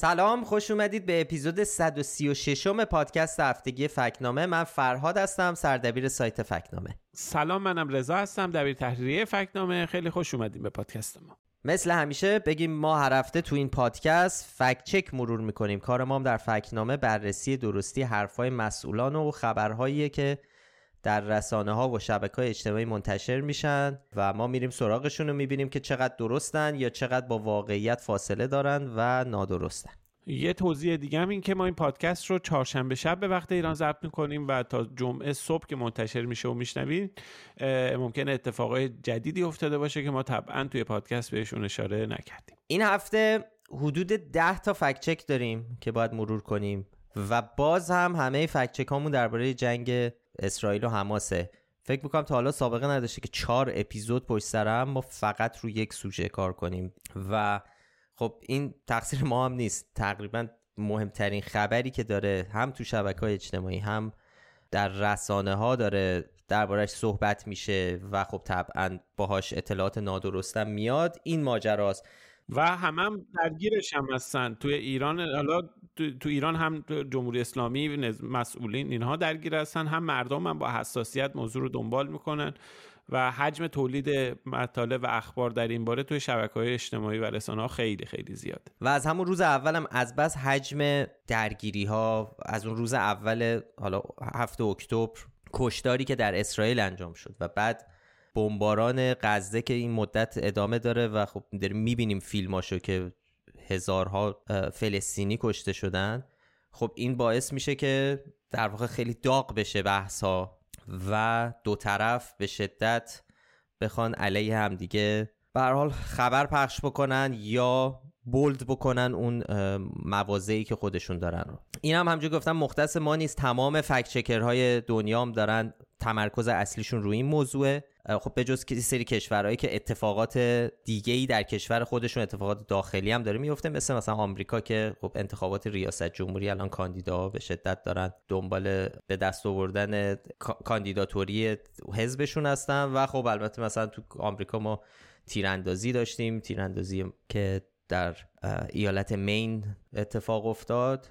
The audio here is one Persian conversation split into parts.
سلام خوش اومدید به اپیزود 136 م پادکست هفتگی فکنامه. من فرهاد هستم سردبیر سایت فکنامه. سلام منم رضا هستم دبیر تحریریه فکنامه. خیلی خوش اومدید به پادکست ما. مثل همیشه بگیم ما هر هفته تو این پادکست فکت چک مرور می‌کنیم. کار ما هم در فکنامه بررسی درستی حرفای مسئولان و خبرهایی که در رسانه ها و شبکه های اجتماعی منتشر میشن و ما میریم سراغشون رو می‌بینیم که چقدر درستن یا چقدر با واقعیت فاصله دارن و نادرستن. یه توضیح دیگه هم این که ما این پادکست رو چهارشنبه شب به وقت ایران ضبط می‌کنیم و تا جمعه صبح که منتشر میشه و میشنوید ممکن اتفاقای جدیدی افتاده باشه که ما طبعا توی پادکست بهشون اشاره نکردیم. این هفته حدود ده تا فکت چک داریم که باید مرور کنیم و باز هم همه فکت چک هامون درباره جنگ اسرائیل و حماسه. فکر می‌کنم تا حالا سابقه نداشته که چهار اپیزود پشت سر هم ما فقط روی یک سوژه کار کنیم. و خب این تقصیر ما هم نیست. تقریبا مهمترین خبری که داره هم تو شبکه های اجتماعی هم در رسانه ها داره دربارش صحبت میشه و خب طبعا باهاش اطلاعات نادرستم میاد. این ماجراست. و همم هم درگیرش هم هستن. توی ایران حالا تو, ایران هم جمهوری اسلامی مسئولین اینها درگیر هستن. هم مردم هم با حساسیت موضوع رو دنبال می‌کنن و حجم تولید مطالب و اخبار در این باره توی شبکه های اجتماعی و رسانه ها خیلی خیلی زیاد و از همون روز اولم از بس حجم درگیری ها از اون روز اول حالا هفته اکتبر کشداری که در اسرائیل انجام شد و بعد بمباران غزه که این مدت ادامه داره و خب داریم می‌بینیم فیلماشو که هزارها فلسطینی کشته شدن. خب این باعث میشه که در واقع خیلی داغ بشه بحث ها و دو طرف به شدت بخوان علیه هم دیگه. به حال خبر پخش بکنن یا بولد بکنن اون موازهی که خودشون دارن رو. این هم همجور گفتم مختص ما نیست تمام فکت های دنیا هم دارن تمرکز اصلیشون روی این موضوعه. خب به جز سری کشورهایی که اتفاقات دیگه ای در کشور خودشون اتفاقات داخلی هم داره میفته مثل مثلا آمریکا که خب انتخابات ریاست جمهوری الان کاندیدا به شدت دارن. دنبال به دست آوردن کاندیداتوری حزبشون هستن و خب البته مثلا تو آمریکا ما تیراندازی داشتیم تیراندازی که در ایالت مین اتفاق افتاد.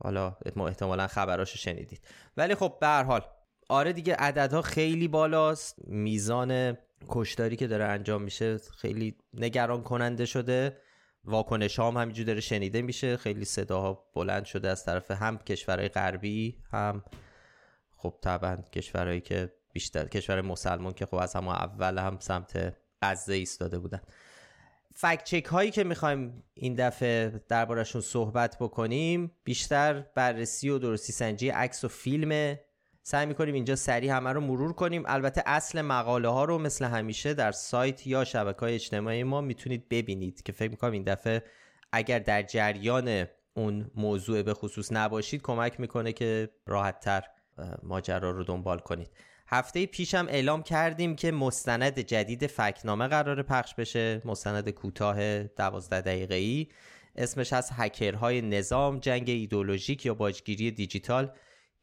حالا ما احتمالا خبراشو شنیدید. ولی خب به هر حال آره دیگه عددها خیلی بالاست. میزان کشتاری که داره انجام میشه خیلی نگران کننده شده. واکنش هم همینجور داره شنیده میشه. خیلی صداها بلند شده از طرف هم کشورهای غربی هم خب طبعا کشورهایی که بیشتر کشور مسلمان که خب از همه اول هم سمت غزه ایستاده بودن. فکت چک هایی که می‌خوایم این دفعه دربارشون صحبت بکنیم بیشتر بررسی و درستی سنجی عکس و فیلم سعی می‌کنیم اینجا سریع همه رو مرور کنیم. البته اصل مقاله ها رو مثل همیشه در سایت یا شبکه های اجتماعی ما می‌تونید ببینید که فکر می‌کنم این دفعه اگر در جریان اون موضوع به خصوص نباشید کمک می‌کنه که راحت تر ماجرا رو دنبال کنید. هفته پیشم اعلام کردیم که مستند جدید فکنامه قرار پخش بشه. مستند کوتاه دوازده دقیقه ای اسمش از هکرهای نظام جنگ ایدولوژیک یا باجگیری دیجیتال.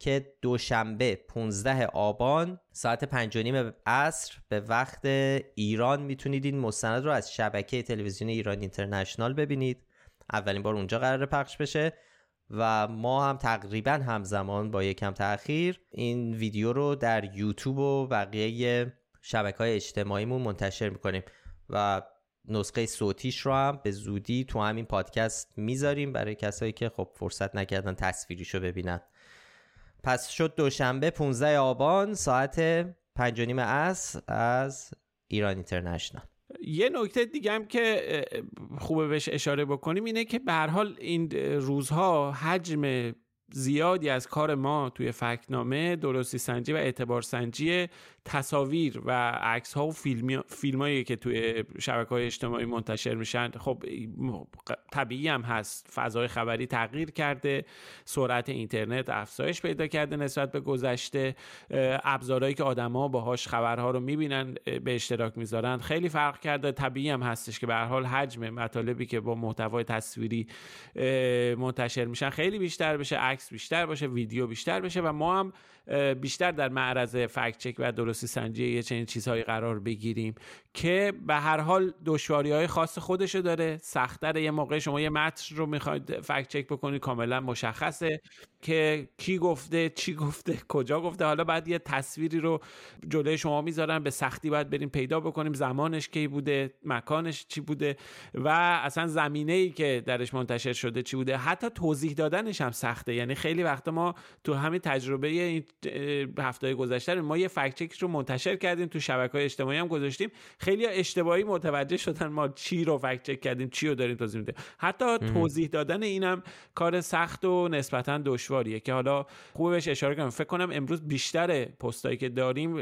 که دوشنبه 15 آبان ساعت پنج نیم عصر به وقت ایران می‌تونید این مستند رو از شبکه تلویزیون ایران اینترنشنال ببینید. اولین بار اونجا قرار پخش بشه و ما هم تقریبا همزمان با یکم تاخیر این ویدیو رو در یوتیوب و بقیه شبکه های اجتماعیمون منتشر می‌کنیم و نسخه صوتیش رو هم به زودی تو همین پادکست می‌ذاریم برای کسایی که خب فرصت نکردن تصویریشو ببینن. پس شد دوشنبه 15 آبان ساعت 5 نیم عصر از ایران اینترنشنال. یه نکته دیگه هم که خوبه بهش اشاره بکنیم اینه که به هر حال این روزها حجم زیادی از کار ما توی فکنامه درستی سنجی و اعتبار سنجی تصاویر و عکس ها و فیلم فیلمایی که توی شبکه های اجتماعی منتشر میشن خب طبیعی هم هست. فضای خبری تغییر کرده سرعت اینترنت افزایش پیدا کرده نسبت به گذشته. ابزارهایی که آدما باهاش خبرها رو می‌بینن به اشتراک می‌ذارن. خیلی فرق کرده. طبیعی هم هستش که به حال حجم مطالبی که با محتوای تصویری منتشر میشن خیلی بیشتر بشه عکس بیشتر باشه ویدیو بیشتر بشه و ما هم بیشتر در معرض فکت چک و درستی سنجی یه چنین چیزهایی قرار بگیریم که به هر حال دشواری های خاص خودشو داره. سختتر یه موقع شما یه متن رو می‌خواید فکت چک بکنید کاملا مشخصه. که کی گفته چی گفته کجا گفته. حالا بعد یه تصویری رو جلوی شما می‌ذارن به سختی باید بریم پیدا بکنیم. زمانش کی بوده مکانش چی بوده و اصلا زمینه ای که درش منتشر شده چی بوده. حتی توضیح دادنش هم سخته. یعنی خیلی وقت ما تو همین تجربه این هفته گذشته ما یه فکت رو منتشر کردیم. تو شبکه های اجتماعی هم گذاشتیم. خیلی اشتباهی متوجه شدن ما چی رو فکت چک کردیم چی رو داریم توضیح میدیم حتی توضیح دادن اینم کار سخت و نسبتا دشواریه که حالا خوبه بهش اشاره کنم. فکر کنم امروز بیشتر پستایی که داریم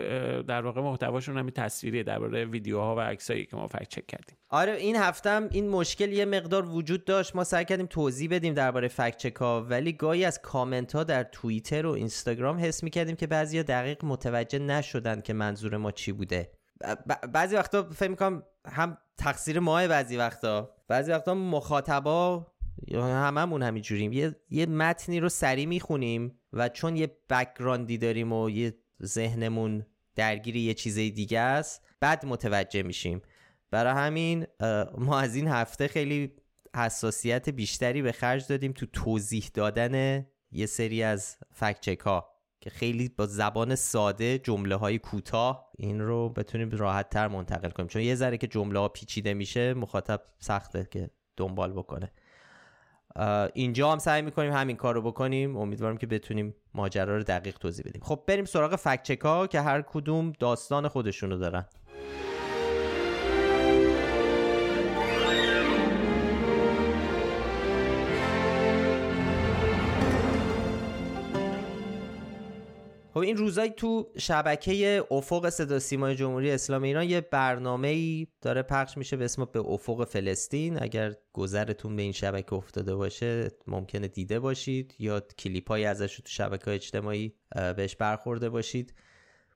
در واقع محتواشون همین تصویریه درباره ویدیوها و عکسایی که ما فکت چک کردیم. آره این هفتم این مشکل یه مقدار وجود داشت. ما سعی کردیم توضیح بدیم درباره فکت چک ها ولی گاهی از کامنت ها در توییتر و اینستاگرام حس می‌کردیم که بعضیا دقیق متوجه نشدن که منظور ما چی بوده. بعضی وقتا فکر می‌کنم هم تقصیر ماه بعضی وقتا. بعضی وقتا مخاطبا هممون همینجوریم. یه یه متنی رو سری می‌خونیم و چون یه بکگراندی داریم و یه ذهنمون درگیر یه چیز دیگه است بعد متوجه میشیم. برای همین ما از این هفته خیلی حساسیت بیشتری به خرج دادیم تو توضیح دادن یه سری از فکچک ها که خیلی با زبان ساده جمله های کوتاه این رو بتونیم راحت تر منتقل کنیم. چون یه ذره که جمله ها پیچیده میشه مخاطب سخته که دنبال بکنه. اینجا هم سعی می‌کنیم همین کار رو بکنیم. امیدوارم که بتونیم ماجرا رو دقیق توضیح بدیم. خب بریم سراغ فکچک ها که هر کدوم داستان خودشونو دارن. خب این روزایی تو شبکه افق صدا سیمای جمهوری اسلامی ایران یه برنامه ای داره پخش میشه به اسم به افق فلسطین. اگر گذرتون به این شبکه افتاده باشه ممکنه دیده باشید یا کلیپ های ازش تو شبکه اجتماعی بهش برخورده باشید.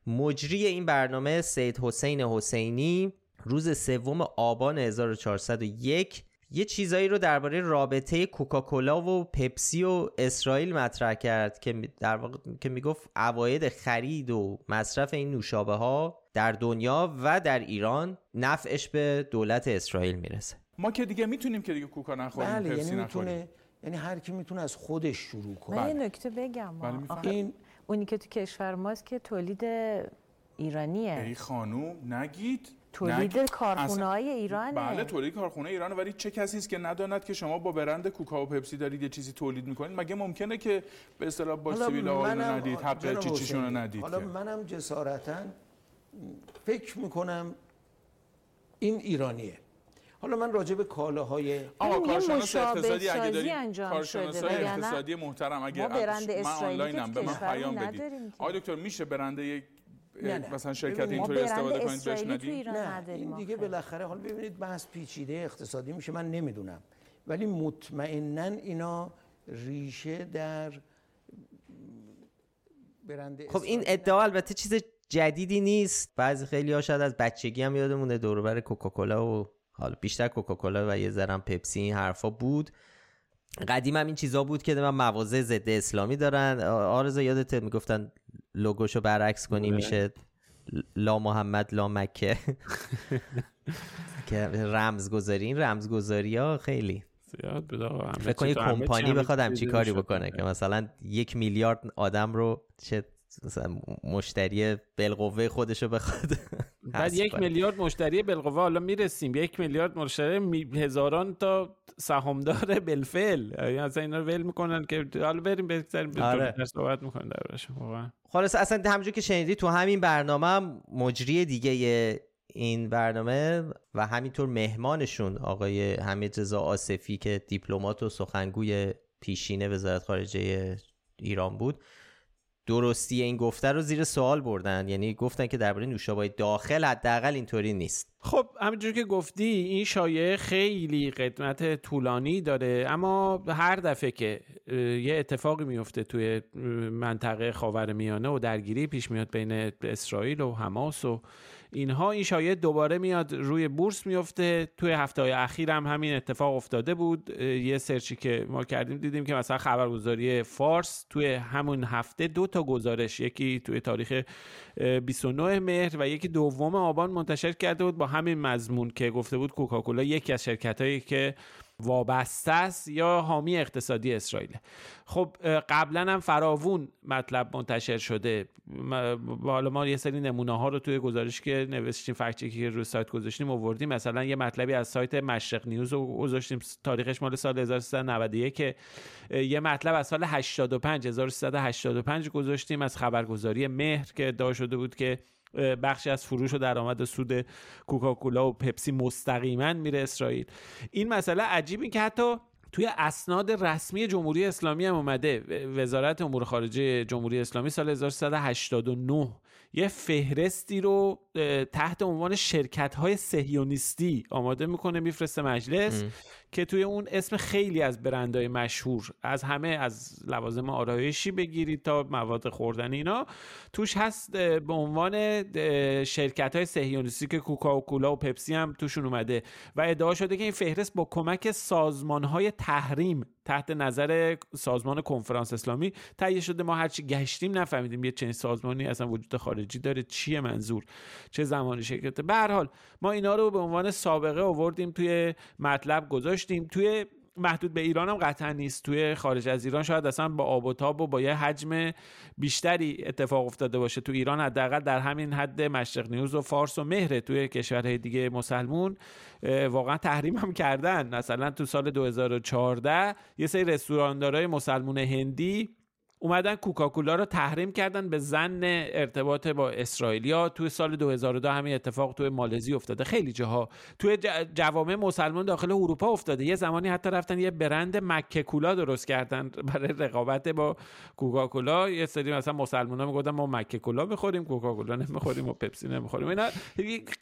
مجری این برنامه سید حسین حسینی روز سوم آبان 1401 یه چیزایی رو درباره رابطه کوکاکولا و پپسی و اسرائیل مطرح کرد که در واقع که می‌گفت عواید خرید و مصرف این نوشابه ها در دنیا و در ایران نفعش به دولت اسرائیل می‌رسه. ما که دیگه می‌تونیم که دیگه کوکا نخوریم بله یعنی می‌تونه یعنی هر کی می‌تونه از خودش شروع کنه. من یه نکته بگم. بله این اونی که تو کشور ماست که تولید ایرانیه. ای خانوم نگید. تولید کارخونه های ایرانه. بله تولید کارخونه ایرانه ولی چه کسی است که نداند که شما با برند کوکا و پپسی دارید یه چیزی تولید می‌کنید؟ مگه ممکنه که به اصطلاح با سیویل رو ندید حق چیچیشون رو ندید حالا منم جسارتا فکر می‌کنم این ایرانیه. حالا من راجع به کالاهای آقا کارشناس اقتصادی اگه داریم کارشناس اقتصادی محترم اگه من آنلاینم به من پیام بدید. آقای دکتر میشه برنده نه نه. مثلا شرکت اینطوری استفاده کنید بهش ندید نه. این دیگه بالاخره حالا ببینید بحث پیچیده اقتصادی میشه من نمی‌دونم. ولی مطمئنا اینا ریشه در برند خب این ادعا البته چیز جدیدی نیست. بعضی خیلی ها شاید از بچگی هم یادمونه دوربر کوکاکولا و حالا بیشتر کوکاکولا و یه ذرم پپسی این حرفا بود. قدیم هم این چیزا بود که من مواضع ضد اسلامی دارن. آرزا یادت می‌گفتن لوگوشو برعکس کنی بله. میشه لا محمد لا مکه. که رمزگذاری این رمزگذاری ها خیلی فکر کنید کمپانی بخواد همچی کاری بکنه که مثلا یک میلیارد آدم رو چه مشتری بالقوه خودشو بخواد. بعد یک میلیارد مشتری بالقوه حالا می‌رسیم. یک میلیارد مشتری هزاران تا سهامدار بالفعل. یعنی اصلا اینا رو ول می‌کنن که حالا بریم بگذاریم آره. صحبت می‌کنن دربارش خلاص اصلا همونجور که شنیدی تو همین برنامه هم مجری دیگه این برنامه و همینطور مهمانشون آقای حمید رضا آصفی که دیپلمات و سخنگوی پیشین وزارت خارجه ایران بود درستی این گفته رو زیر سوال بردن. یعنی گفتن که درباره نوشابه داخل حداقل اینطوری نیست. خب همینجور که گفتی این شایعه خیلی قدمت طولانی داره. اما هر دفعه که یه اتفاقی میفته توی منطقه خاورمیانه و درگیری پیش میاد بین اسرائیل و حماس و اینها این شایعه دوباره میاد روی بورس میفته. توی هفته های اخیر هم همین اتفاق افتاده بود. یه سرچی که ما کردیم دیدیم که مثلا خبرگزاری فارس توی همون هفته دو تا گزارش یکی توی تاریخ 29 مهر و یکی دوم آبان منتشر کرده بود با همین مضمون که گفته بود کوکاکولا یکی از شرکت هایی که وابسته است یا حامی اقتصادی اسرائیل؟ خب قبلا هم فراوون مطلب منتشر شده. حالا ما یه سری نمونه ها رو توی گزارش که نوشتیم فکت که روی سایت گذاشتیم آوردیم. مثلا یه مطلبی از سایت مشرق نیوز رو گذاشتیم. تاریخش مال سال 1391 که یه مطلب از سال 85 1385 گذاشتیم از خبرگزاری مهر که ادعا شده بود که بخشی از فروش و درآمد سود کوکاکولا و پپسی مستقیما میره اسرائیل. این مسئله عجیبی که حتی توی اسناد رسمی جمهوری اسلامی هم اومده. وزارت امور خارجه جمهوری اسلامی سال 1389 یه فهرستی رو تحت عنوان شرکت های سهیونیستی آماده می‌کنه میفرسته مجلس. که توی اون اسم خیلی از برندهای مشهور از همه از لوازم آرایشی بگیرید تا مواد خوردن اینا. توش هست به عنوان شرکت های سهیونیستی که کوکاکولا و پپسی هم توشون اومده. و ادعا شده که این فهرست با کمک سازمان های تحریم تحت نظر سازمان کنفرانس اسلامی تهیه شده ما هرچی گشتیم نفهمیدیم یه چنین سازمانی اصلا وجود خارجی داره. چیه منظور؟ چه زمانی شکل به هر حال ما اینا رو به عنوان سابقه آوردیم توی مطلب گذاشتیم توی محدود به ایران هم قطعا نیست. توی خارج از ایران شاید اصلا با آب و تاب و با یه حجم بیشتری اتفاق افتاده باشه. تو ایران حداقل در همین حد مشرق نیوز و فارس و مهره توی کشورهای دیگه مسلمون واقعا تحریم هم کردن. مثلا تو سال 2014 یه سری رستوراندارای مسلمون هندی اومدن کوکاکولا رو تحریم کردن به زن ارتباط با اسرائیلیا. توی سال 2002 همین اتفاق توی مالزی افتاده. خیلی جاها. توی جوامع مسلمان داخل اروپا افتاده. یه زمانی حتی رفتن یه برند مکه کولا درست کردن برای رقابت با کوکاکولا. یه سری مثلا مسلمانا می‌گفتن ما مکه کولا می‌خوریم کوکاکولا نمی‌خوریم و پپسی نمی‌خوریم. اینا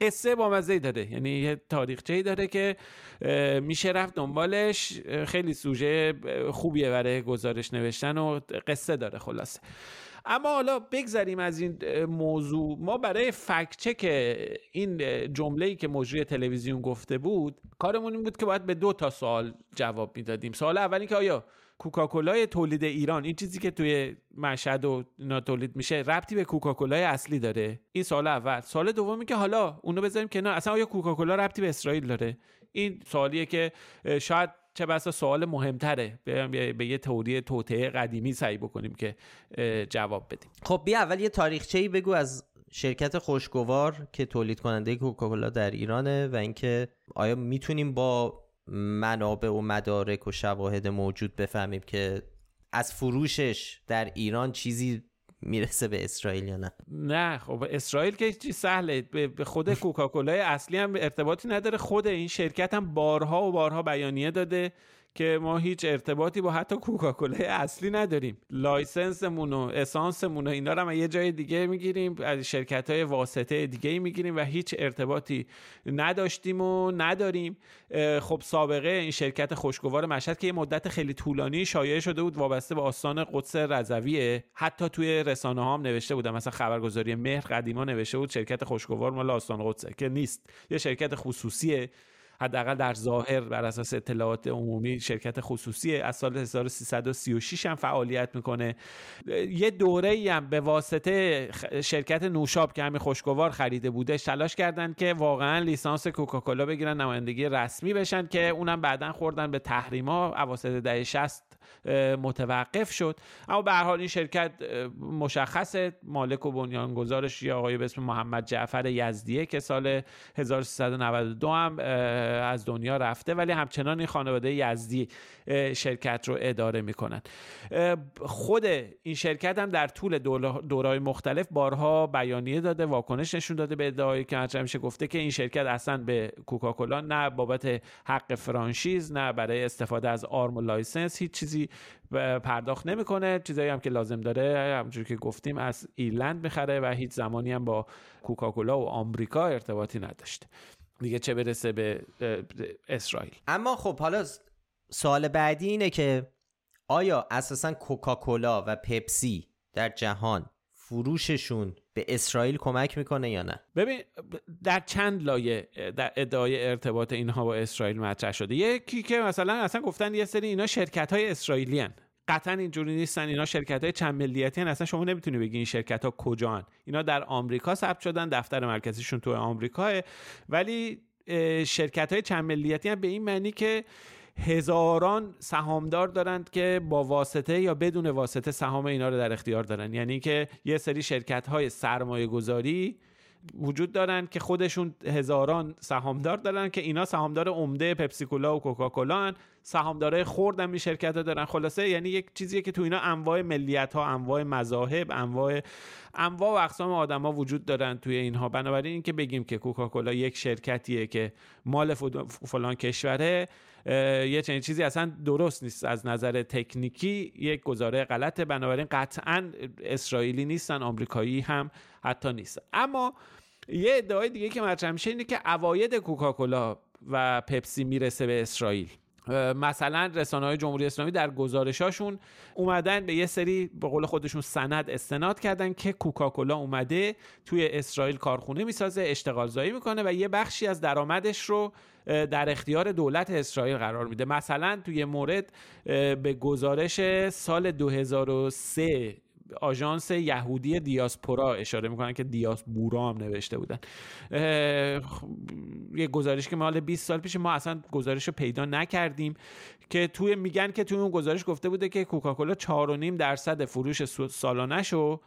قصه با مزه داره. یعنی یه تاریخچه‌ای داره که میشه رفت دنبالش. خیلی سوژه خوبیه برای گزارش نوشتن و قصه داره خلاصه. اما حالا بگذریم از این موضوع. ما برای فکچک این جمله ای که مجری تلویزیون گفته بود کارمون این بود که باید به دو تا سوال جواب می‌دادیم. سوال اولی که آیا کوکاکولای تولید ایران این چیزی که توی مشهد و اینا تولید میشه ربطی به کوکاکولای اصلی داره؟ این سوال اول. سوال دومی که حالا اونو بذاریم کنار. اصلا آیا کوکاکولا ربطی به اسرائیل داره؟ این سوالیه که شاید چه بسا سوال مهمتره. به یه توری توطعه قدیمی سعی بکنیم که جواب بدیم. خب بیا اول یه تاریخچه ای بگو از شرکت خوشگوار که تولید کننده کوکاکولا در ایرانه و اینکه آیا می‌تونیم با منابع و مدارک و شواهد موجود بفهمیم که از فروشش در ایران چیزی می‌رسه به اسرائیل یا نه؟ نه خب اسرائیل که چیز سهله. به خود کوکاکولای اصلی هم ارتباطی نداره. خود این شرکت هم بارها و بارها بیانیه داده. که ما هیچ ارتباطی با حتی کوکاکولا اصلی نداریم. لایسنسمون و اسانسمون و اینا رو یه جای دیگه می‌گیریم از شرکت های واسطه دیگه می‌گیریم و هیچ ارتباطی نداشتیم و نداریم. خب سابقه این شرکت خوشگوار مشهد که یه مدت خیلی طولانی شایعه شده بود وابسته به آستان قدس رضویه. حتی توی رسانه ها هم نوشته بودن. مثلا خبرگزاری مهر قدیما نوشته بود شرکت خوشگوار مال آستان قدسه که نیست. یه شرکت خصوصیه. حداقل در ظاهر بر اساس اطلاعات عمومی شرکت خصوصی از سال 1336 هم فعالیت می‌کنه. یه دوره هم به واسطه شرکت نوشاب که همین خوشگوار خریده بوده تلاش کردن که واقعا لیسانس کوکاکولا بگیرن نمایندگی رسمی بشن که اونم بعدا خوردن به تحریما اواسط دهه 60 متوقف شد. اما به حال این شرکت مشخص مالک و بنیانگذارش یه آقای به اسم محمد جعفر یزدیه که سال 1392 هم از دنیا رفته ولی همچنان این خانواده یزدی شرکت رو اداره می‌کنن. خود این شرکت هم در طول دورهای مختلف بارها بیانیه داده واکنش نشون داده به ادعایی که هرچند میشه. گفته که این شرکت اصلا به کوکاکولا نه بابت حق فرانشیز نه برای استفاده از آرم و license هیچ چیزی خارجی پرداخت نمی‌کنه. چیزایی هم که لازم داره همونجوری که گفتیم از ایرلند می‌خره و هیچ زمانی هم با کوکاکولا و آمریکا ارتباطی نداشته دیگه چه برسه به اسرائیل. اما خب حالا سوال بعدی اینه که آیا اساسا کوکاکولا و پپسی در جهان فروششون به اسرائیل کمک می‌کنه یا نه؟ ببین در چند لایه در ادعای ارتباط اینها با اسرائیل مطرح شده. یکی که مثلا اصلا گفتن یه سری اینا شرکت های اسرائیلی هن. قطعا اینجوری نیستن. اینا شرکت های چند ملیتی هن. اصلا شما نمی‌تونی بگی این شرکت ها کجان. اینا در آمریکا ثبت شدن دفتر مرکزیشون تو آمریکا ولی شرکت های چند ملیتی هن به این معنی که هزاران سهامدار دارند که با واسطه یا بدون واسطه سهام اینا رو در اختیار دارن. یعنی که یه سری شرکت های سرمایه گذاری وجود دارن که خودشون هزاران سهامدار دارن که اینا سهامدار عمده پپسیکولا و کوکاکولا سهامدارای هم این شرکت ها دارن. خلاصه یعنی یک چیزیه که تو اینا انواع ملیت ها انواع مذاهب انواع انواع و اقسام آدما وجود دارن توی اینها. بنابراین اینکه بگیم که کوکاکولا یک شرکتیه که مال فلان کشوره یه چنین چیزی اصلا درست نیست. از نظر تکنیکی یک گزاره غلطه. بنابراین قطعا اسرائیلی نیستن آمریکایی هم حتی نیستن. اما یه ادعای دیگه که مطرح میشه اینه که اواید کوکاکولا و پپسی می‌رسه به اسرائیل. مثلا رسانه های جمهوری اسلامی در گزارشاشون اومدن به یه سری به قول خودشون سند استناد کردن که کوکاکولا اومده توی اسرائیل کارخونه می‌سازه اشتغال زایی می‌کنه و یه بخشی از درآمدش رو در اختیار دولت اسرائیل قرار میده. مثلا توی مورد به گزارش سال 2003 آژانس یهودی دیاسپورا اشاره می‌کنن که دیاسپورا هم نوشته بودن. یه گزارش که مال 20 سال پیش ما اصلا گزارش رو پیدا نکردیم که توی میگن که توی اون گزارش گفته بوده که کوکاکولا 4.5 درصد فروش سالانه شو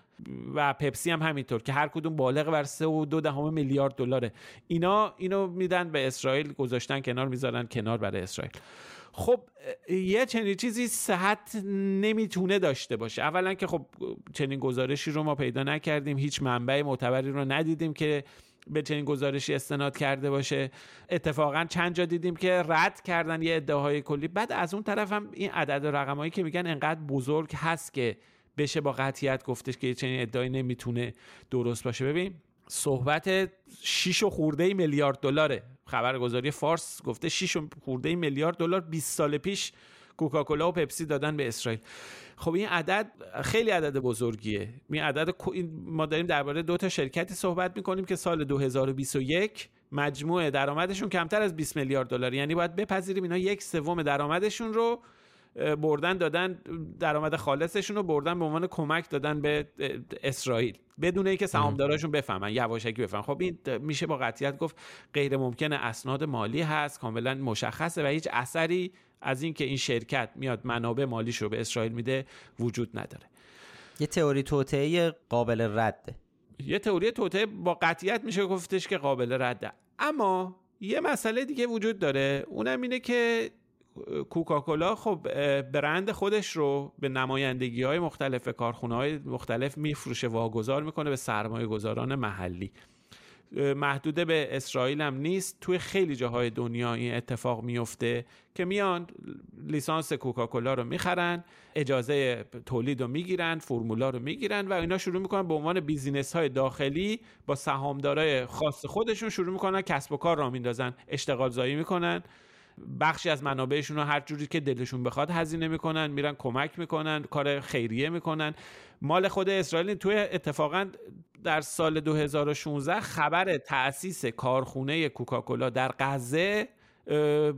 و پپسی هم همینطور که هر کدوم بالغ بر 3 و دو دهم میلیارد دلاره. اینا اینو میدن به اسرائیل گذاشتن کنار می‌ذارن کنار برای اسرائیل. خب یه چنین چیزی صحت نمی‌تونه داشته باشه. اولا که خب چنین گزارشی رو ما پیدا نکردیم. هیچ منبع معتبری رو ندیدیم که به چنین گزارشی استناد کرده باشه. اتفاقا چند جا دیدیم که رد کردن یه ادعاهای کلی. بعد از اون طرف هم این عدد و رقمایی که میگن انقدر بزرگ هست که بشه با قطعیت گفتش که چنین ادعایی نمی‌تونه درست باشه. ببین صحبت 6 و خورده میلیارد دلاره. خبرگزاری فارس گفته 6 خورده میلیارد دلار 20 سال پیش کوکاکولا و پپسی دادن به اسرائیل. خب این عدد خیلی عدد بزرگیه. این عدد ما داریم درباره دو تا شرکتی صحبت می‌کنیم که سال 2021 مجموع درآمدشون کمتر از 20 میلیارد دلار. یعنی باید بپذیریم اینا یک سوم درآمدشون رو بردن دادن درآمد خالصشون رو بردن به عنوان کمک دادن به اسرائیل. بدون اینکه سهامداراشون بفهمن یواشکی بفهمن. خب این میشه با قطعیت گفت غیر ممکنه اسناد مالی هست کاملا مشخصه و هیچ اثری از اینکه این شرکت میاد منابع مالیش رو به اسرائیل میده وجود نداره. یه تئوری توطئه قابل رده. یه تئوری توطئه با قطعیت میشه گفتش که قابل رده. اما یه مسئله دیگه وجود داره اونم اینه که کوکاکولا خب برند خودش رو به نمایندگی های مختلف کارخونه های مختلف میفروشه واگذار می‌کنه به سرمایه گذاران محلی محدود به اسرائیل هم نیست. توی خیلی جاهای دنیا این اتفاق میفته که میان لیسانس کوکاکولا رو می‌خرن اجازه تولید رو می‌گیرن فرمولا رو می‌گیرن و اینا شروع می‌کنن به عنوان بیزینس های داخلی با سهامدارای خاص خودشون شروع می‌کنن کسب و کار را میندازن اشتغال زایی می‌کنن. بخشی از منابعشون رو هر جوری که دلشون بخواد هزینه می‌کنن میرن کمک می‌کنن کار خیریه می‌کنن. مال خود اسرائیل توی اتفاقا در سال 2016 خبر تأسیس کارخونه کوکاکولا در غزه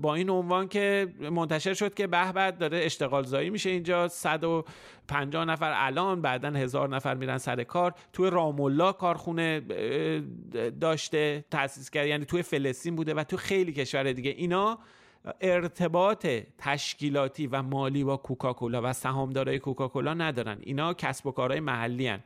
با این عنوان که منتشر شد که به داره اشتغال زایی میشه اینجا. 150 نفر الان بعدا هزار نفر میرن سر کار. توی رامولا کارخونه داشته تأسیس کرد یعنی توی فلسطین بوده و تو خیلی کشور دیگه. اینا ارتباط تشکیلاتی و مالی با کوکاکولا و سهامدارای کوکاکولا ندارن. اینا کسب و کارهای محلی هن.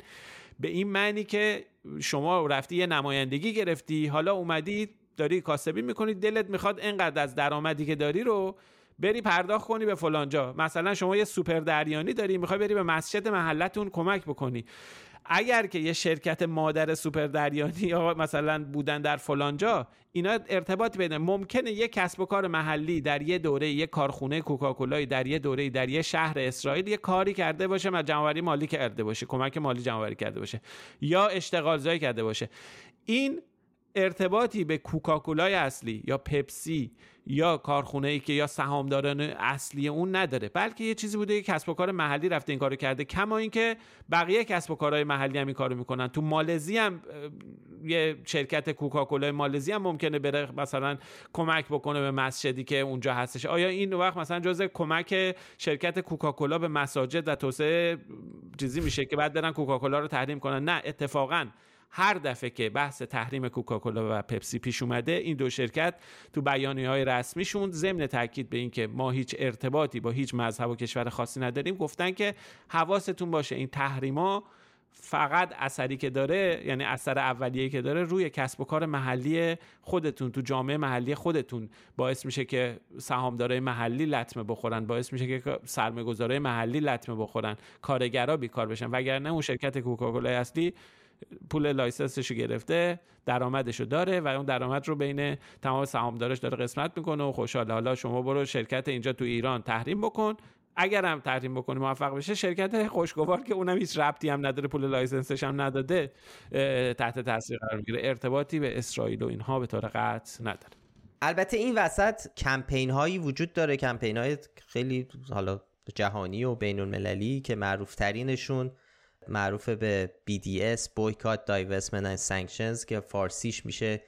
به این معنی که شما رفتی یه نمایندگی گرفتی حالا اومدی داری کاسبی می‌کنی دلت می‌خواد اینقدر از درآمدی که داری رو بری پرداخت کنی به فلانجا. مثلا شما یه سوپر دریانی داری می‌خوای بری به مسجد محلتون کمک بکنی. اگر که یه شرکت مادر سوپر دریانی یا مثلا بودن در فلانجا اینا ارتباط بده ممکنه یه کسب و کار محلی در یه دوره یه کارخونه کوکاکولای در یه دوره در یه شهر اسرائیل یه کاری کرده باشه و جمعوری مالی کرده باشه کمک مالی جمعوری کرده باشه یا اشتغال کرده باشه. این ارتباطی به کوکاکولای اصلی یا پپسی یا کارخونه ای که یا سهامداران اصلی اون نداره بلکه یه چیزی بوده که کسب و کار محلی رفته این کارو کرده کما اینکه بقیه کسب و کارهای محلی هم این کارو می‌کنن. تو مالزی هم یه شرکت کوکاکولا مالزی هم ممکنه بره مثلا کمک بکنه به مسجدی که اونجا هستش. آیا این وقت مثلا جزء کمک شرکت کوکاکولا به مساجد و توسعه چیزی میشه که بعد برن کوکاکولا رو تحریم کنن؟ نه اتفاقا. هر دفعه که بحث تحریم کوکاکولا و پپسی پیش اومده این دو شرکت تو بیانیه های رسمیشون ضمن تاکید به اینکه ما هیچ ارتباطی با هیچ مذهب و کشور خاصی نداریم گفتن که حواستون باشه این تحریما فقط اثری که داره یعنی اثر اولیه که داره روی کسب و کار محلی خودتون تو جامعه محلی خودتون. باعث میشه که سهامدارای محلی لطمه بخورن باعث میشه که سرمایه‌گذارای محلی لطمه بخورن کارگرا بیکار بشن. وگرنه اون شرکت کوکاکولا اصلی پول license ش رو گرفته درآمدش رو داره و اون درآمد رو بین تمام سهامدارش داره قسمت می‌کنه و خوشحال حالا شما برو شرکت اینجا تو ایران تحریم بکن. اگر هم تحریم بکنی موفق بشه شرکت خوشگوار که اونم هیچ ربطی هم نداره پول license ش هم نداده تحت تاثیر قرار می‌گیره. ارتباطی به اسرائیل و اینها به طور قطع نداره. البته این وسط کمپین هایی وجود داره کمپین های خیلی حالا جهانی و بین المللی که معروف ترینشون معروف به BDS Boycott Divestment and Sanctions که فارسیش میشه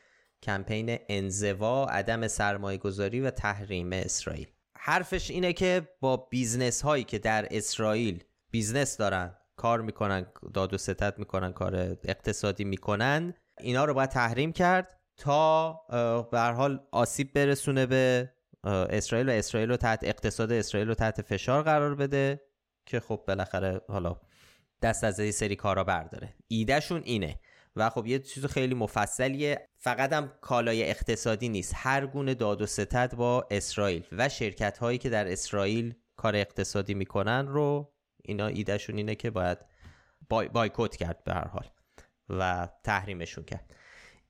کمپین انزوا عدم سرمایه گذاری و تحریم اسرائیل. حرفش اینه که با business هایی که در اسرائیل business دارن کار می‌کنن داد و ستد می‌کنن کار اقتصادی می‌کنن اینا رو باید تحریم کرد تا به حال آسیب برسونه به اسرائیل و اسرائیل رو تحت اقتصاد اسرائیل رو تحت فشار قرار بده که خب بالاخره حالا دست از این سری کارا برداره. ایدهشون اینه. و خب یه چیز خیلی مفصلیه. فقط هم کالای اقتصادی نیست. هر گونه داد و ستد با اسرائیل. و شرکت هایی که در اسرائیل کار اقتصادی می‌کنن رو اینا ایدهشون اینه که باید بای بایکوت کرد به هر حال. و تحریمشون کرد.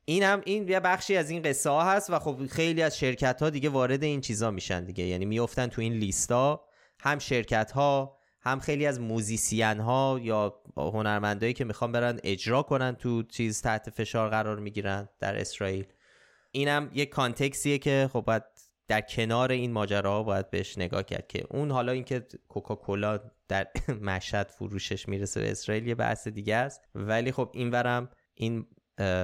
این هم این یه بخشی از این قصه ها هست و خب خیلی از شرکت ها دیگه وارد این چیزا میشن دیگه. یعنی میفتن تو این لیستا. هم شرکت ها هم خیلی از موزیسین ها یا هنرمندایی که می‌خوان برن اجرا کنن تو چیز تحت فشار قرار می‌گیرن در اسرائیل. اینم یه کانتکسیه که خب باید در کنار این ماجراها باید بهش نگاه کرد که اون حالا اینکه کوکاکولا در مشهد فروشش می‌رسه به اسرائیل یه بحث دیگه است. ولی خب اینورم این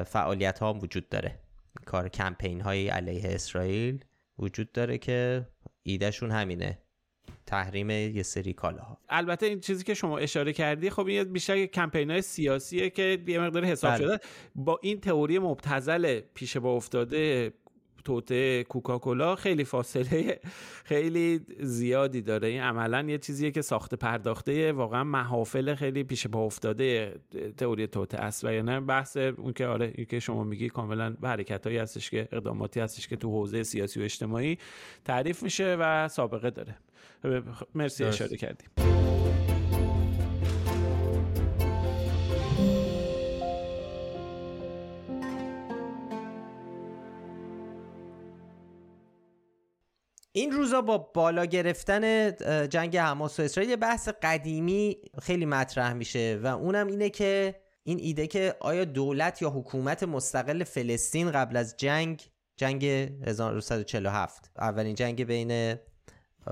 فعالیت ها هم وجود داره. کار کمپین های علیه اسرائیل وجود داره که ایدهشون همینه. تحریم یه سری کالاها. البته این چیزی که شما اشاره کردی خب این بیشتر کمپین های سیاسیه که یه مقدار حساب بله. شده. با این تئوری مبتزل پیش با افتاده توته کوکاکولا خیلی فاصله خیلی زیادی داره. این عملا یه چیزیه که ساخت پرداخته واقعا محافل خیلی پیش با افتاده تئوری توته است. و یعنی بحث اون که آره این که شما میگی کاملا حرکتایی هستش که اقداماتی هستش که تو حوزه سیاسی و اجتماعی تعریف میشه و سابقه داره. مرسی اشاره کردیم این روزا با بالا گرفتن جنگ حماس و اسرائیل یه بحث قدیمی خیلی مطرح میشه و اونم اینه که این ایده که آیا دولت یا حکومت مستقل فلسطین قبل از جنگ جنگ 1947 اولین جنگ بین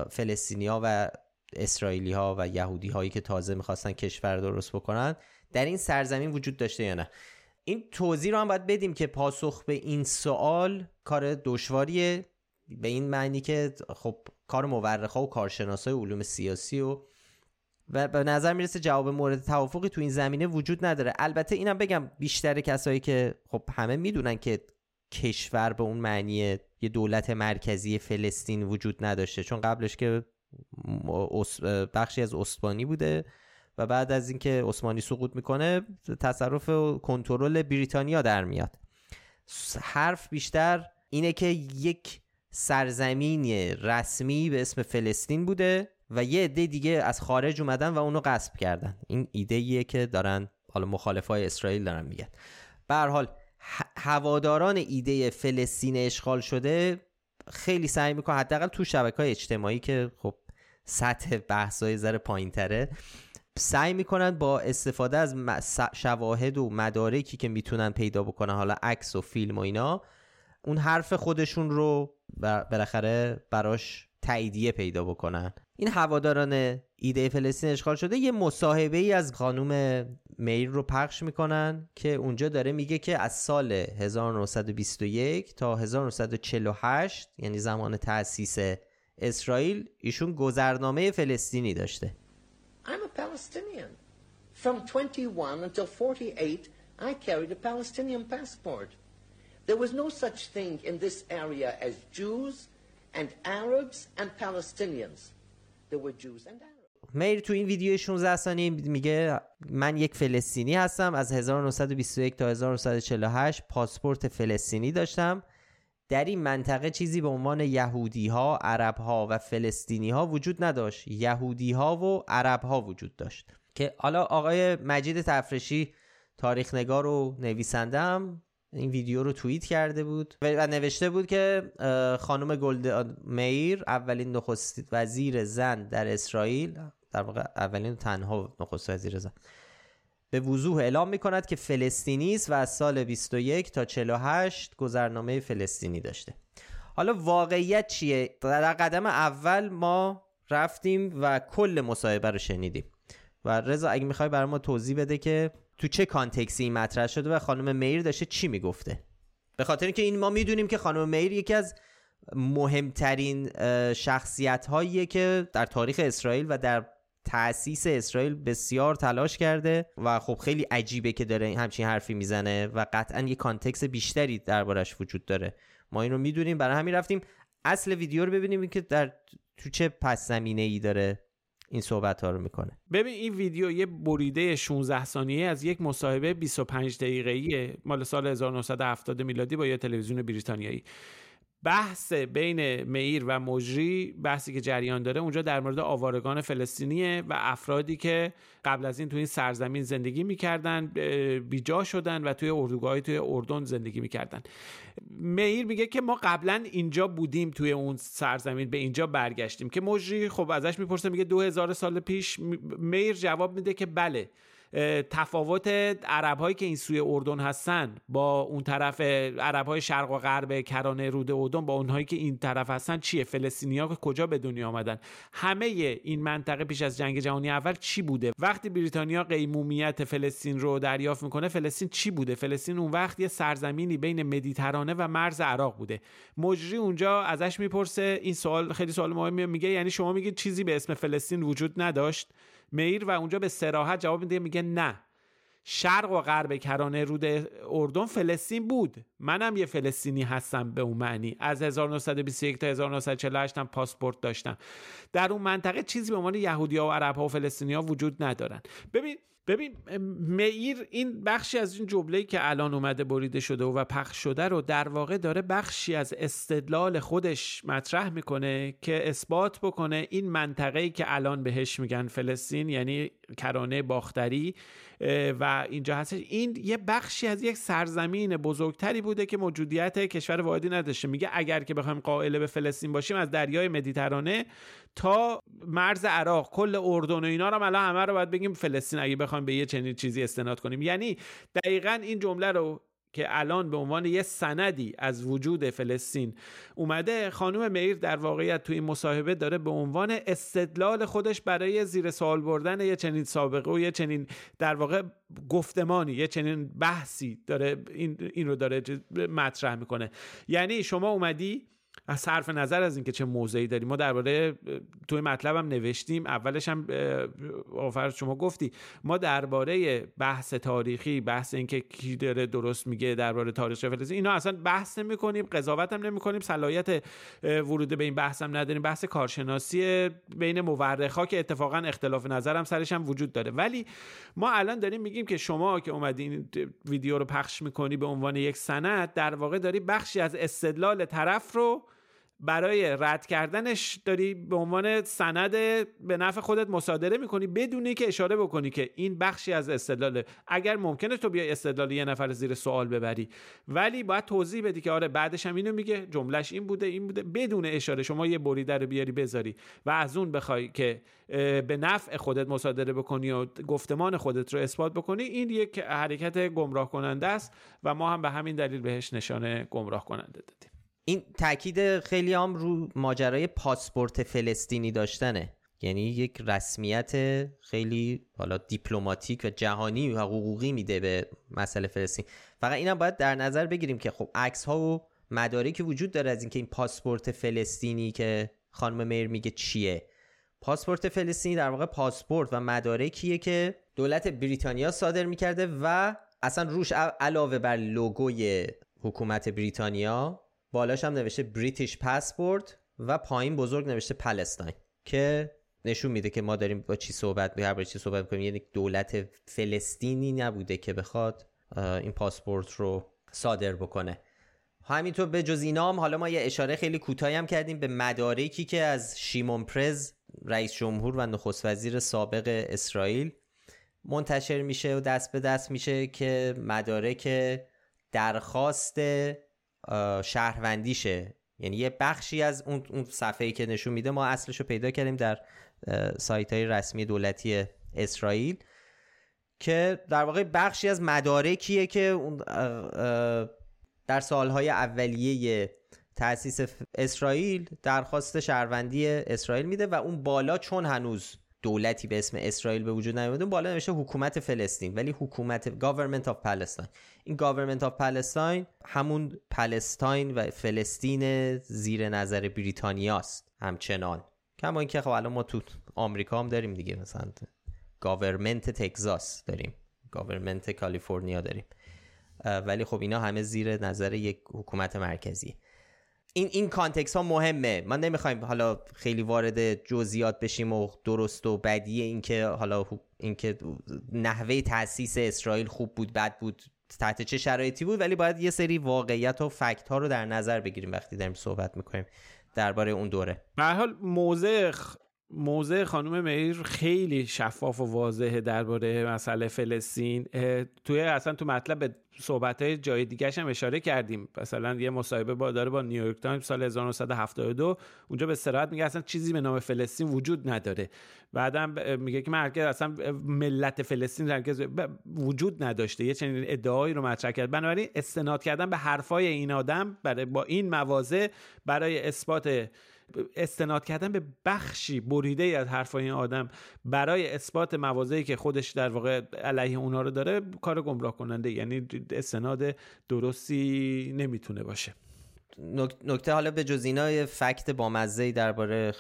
فلسطینیا و اسرائیلی ها و یهودی هایی که تازه می‌خواستن کشور درست بکنن در این سرزمین وجود داشته یا نه؟ این توضیح رو هم باید بدیم که پاسخ به این سوال کار دشواریه. به این معنی که خب کار مورخ و کارشناسای علوم سیاسی و و به نظر می‌رسه جواب مورد توافقی تو این زمینه وجود نداره. البته اینم بگم بیشتر کسایی که خب همه می‌دونن که کشور به اون معنی یه دولت مرکزی فلسطین وجود نداشته. چون قبلش که بخشی از اسپانی بوده و بعد از اینکه عثمانی سقوط می‌کنه تصرف و کنترل بریتانیا در میاد. حرف بیشتر اینه که یک سرزمین رسمی به اسم فلسطین بوده و یه عده دیگه از خارج اومدن و اونو غصب کردن. این ایده ایه که دارن حالا مخالفای اسرائیل دارن میگن. به حال هواداران ایده فلسطین اشغال شده خیلی سعی می‌کنن حداقل تو شبکه های اجتماعی که خب سطح بحثای ذره پایین تره سعی می‌کنن با استفاده از شواهد و مدارکی که می‌تونن پیدا بکنن حالا عکس و فیلم و اینا اون حرف خودشون رو بالاخره براش تاییدیه پیدا بکنن. این هواداران ایده فلسطین اشغال شده یه مصاحبه ای از خانوم میر رو پخش می‌کنن که اونجا داره میگه که از سال 1921 تا 1948 یعنی زمان تأسیس اسرائیل ایشون گذرنامه فلسطینی داشته I'm a Palestinian. From 21 until 48 I carried a Palestinian passport. There was no such thing in this area as Jews and Arabs and Palestinians. There were Jews and Arabs. میر تو این ویدیو 16 ثانیه میگه من یک فلسطینی هستم. از 1921 تا 1948 پاسپورت فلسطینی داشتم. در این منطقه چیزی به عنوان یهودی ها، عرب ها و فلسطینی ها وجود نداشت. یهودی ها و عرب ها وجود داشت. که حالا آقای مجید تفرشی تاریخ نگار و نویسندم. این ویدیو رو توییت کرده بود و نوشته بود که خانم گلد میر اولین نخست وزیر زن در اسرائیل در واقع اولین تنها نخست وزیر زن به وضوح اعلام می کند که فلسطینی است و از سال 21 تا 48 گذرنامه فلسطینی داشته. حالا واقعیت چیه؟ در قدم اول ما رفتیم و کل مصاحبه رو شنیدیم. و رضا اگه می‌خوای برای ما توضیح بده که تو چه context ی این مطرح شده و خانم میر داشته چی می‌گفته؟ به خاطر اینکه این ما می‌دونیم که خانم میر یکی از مهمترین شخصیت هاییه که در تاریخ اسرائیل و در تأسیس اسرائیل بسیار تلاش کرده و خب خیلی عجیبه که داره همچین حرفی می‌زنه و قطعا یه context بیشتری دربارش وجود داره. ما این رو می‌دونیم برای همین رفتیم. اصل ویدیو رو ببینیم که در تو چه پس زمینه ای داره. این صحبت ها رو می‌کنه. ببین این ویدیو یه بریده 16 ثانیه از یک مصاحبه 25 دقیقه‌ای مال سال 1970 میلادی با یه تلویزیون بریتانیایی. بحث بین میر و مجری بحثی که جریان داره اونجا در مورد آوارگان فلسطینیه و افرادی که قبل از این توی این سرزمین زندگی می‌کردن بیجا شدن و توی اردوگاهی توی اردن زندگی می‌کردن. میر میگه که ما قبلا اینجا بودیم توی اون سرزمین به اینجا برگشتیم. که مجری خب ازش می‌پرسه میگه دو هزار سال پیش میر جواب میده که بله تفاوت عرب هایی که این سوی اردن هستن با اون طرف عرب های شرق و غرب کرانه رود اردن با اونهایی که این طرف هستن چیه؟ فلسطینی ها کجا به دنیا آمدن؟ همه این منطقه پیش از جنگ جهانی اول چی بوده؟ وقتی بریتانیا قیمومیت فلسطین رو دریافت می‌کنه فلسطین چی بوده؟ فلسطین اون وقت یه سرزمینی بین مدیترانه و مرز عراق بوده. مجری اونجا ازش می‌پرسه این سوال خیلی سوال مهمیه میگه یعنی شما میگید چیزی به اسم فلسطین وجود نداشت؟ میر و اونجا به سراحت جواب میده میگه نه. شرق و غرب کرانه رود اردن فلسطین بود. منم یه فلسطینی هستم به اون معنی. از 1921 تا 1948 هم پاسپورت داشتم. در اون منطقه چیزی به عنوان یهودی ها و عرب ها و فلسطینی ها وجود ندارن. ببین ببین میر این بخشی از این جمله که الان اومده بریده شده و پخش شده رو در واقع داره بخشی از استدلال خودش مطرح می‌کنه که اثبات بکنه این منطقه‌ای که الان بهش میگن فلسطین یعنی کرانه باختری و اینجا هستش. این یه بخشی از یک سرزمین بزرگتری بوده که موجودیت کشور واحدی نداشته. میگه اگر که بخوایم قائل به فلسطین باشیم از دریای مدیترانه تا مرز عراق کل اردن و اینا رو الان همه رو باید بگیم فلسطین. اگه بخوایم به یه چنین چیزی استناد کنیم. یعنی دقیقا این جمله رو که الان به عنوان یه سندی از وجود فلسطین اومده خانم میر در واقعیت توی این مصاحبه داره به عنوان استدلال خودش برای زیر سوال بردن یه چنین سابقه و یه چنین در واقع گفتمانی یه چنین بحثی داره این, این رو داره مطرح می‌کنه. یعنی شما اومدی از صرف نظر از اینکه چه موضعی داریم ما درباره توی مطلبم نوشتیم اولش هم آفر شما گفتی ما درباره بحث تاریخی بحث اینکه کی داره درست میگه درباره تاریخ فلسطین اینا اصلا بحث نمی کنیم قضاوت هم نمی کنیم صلاحیت ورود به این بحث هم نداریم بحث کارشناسی بین مورخا که اتفاقا اختلاف نظر هم سرش هم وجود داره. ولی ما الان داریم میگیم که شما که اومدین ویدیو رو پخش می‌کنی به عنوان یک سند در واقع داری بخشی از استدلال طرف رو برای رد کردنش داری به عنوان سند به نفع خودت مصادره می‌کنی بدونی که اشاره بکنی که این بخشی از استدلاله. اگر ممکنه تو بیای استدلال یه نفر زیر سوال ببری. ولی باید توضیح بدی که آره بعدش هم اینو میگه جملهش این بوده این بوده. بدون اشاره شما یه بریده رو بیاری بذاری و از اون بخوای که به نفع خودت مصادره بکنی و گفتمان خودت رو اثبات بکنی این یک حرکت گمراه کننده است و ما هم به همین دلیل بهش نشانه گمراه کننده دادیم. این تاکید خیلی هم رو ماجرای پاسپورت فلسطینی داشتنه. یعنی یک رسمیت خیلی حالا دیپلماتیک و جهانی و حقوقی میده به مسئله فلسطین. فقط اینم باید در نظر بگیریم که خب عکس ها و مدارکی وجود داره از اینکه این پاسپورت فلسطینی که خانم میر میگه چیه. پاسپورت فلسطینی در واقع پاسپورت و مدارکیه که دولت بریتانیا صادر می‌کرده و اصلا روش علاوه بر لوگوی حکومت بریتانیا بالاش هم نوشته بریتیش پاسپورت و پایین بزرگ نوشته پلستاین که نشون میده که ما داریم با چی صحبت هر چی صحبت کنیم یعنی دولت فلسطینی نبوده که بخواد این پاسپورت رو صادر بکنه. همینطور به جز اینا هم حالا ما یه اشاره خیلی کوتاهی هم کردیم به مدارکی که از شیمون پرز رئیس جمهور و نخست وزیر سابق اسرائیل منتشر میشه و دست به دست میشه که مدارک درخواست شهروندیشه. یعنی یه بخشی از اون اون صفحه‌ای که نشون میده ما اصلش رو پیدا کردیم در سایت های رسمی دولتی اسرائیل که در واقع بخشی از مدارکیه که اون در سالهای اولیه تأسیس اسرائیل درخواست شهروندی اسرائیل میده و اون بالا چون هنوز دولتی به اسم اسرائیل به وجود نیومده اون بالا نوشته حکومت فلسطین ولی حکومت government of Palestine. این government of Palestine همون پلستاین و فلسطین زیر نظر بریتانیاست همچنان. کما اینکه خب الان ما تو آمریکا هم داریم دیگه مثلا government تگزاس داریم government کالیفرنیا داریم. ولی خب اینا همه زیر نظر یک حکومت مرکزی این این context ها مهمه. ما نمی‌خوایم حالا خیلی وارد جزئیات بشیم و درست و بدی اینکه حالا اینکه نحوه تاسیس اسرائیل خوب بود بد بود تحت چه شرایطی بود ولی باید یه سری واقعیت و fact ها رو در نظر بگیریم وقتی داریم صحبت می‌کنیم درباره اون دوره. به حال موضع موضع خانم میر خیلی شفاف و واضحه درباره مسئله فلسطین. توی اصلا تو مطلب به صحبت های جای دیگه هم اشاره کردیم. مثلا یه مصاحبه با داره با نیویورک تایمز سال 1972 اونجا به صراحت میگه اصلا چیزی به نام فلسطین وجود نداره. بعدم میگه که مرکز اصلا ملت فلسطین هرگز وجود نداشته. یه چنین ادعایی رو مطرح کرد. بنابراین استناد کردن به حرفای این آدم برای با این مواضع برای اثبات استناد کردن به بخشی بریده از حرفای این آدم برای اثبات موازهی که خودش در واقع علیه اونا رو داره کار گمراه کننده یعنی استناد درستی نمی‌تونه باشه. نکته حالا به جز اینا فکت با مزه درباره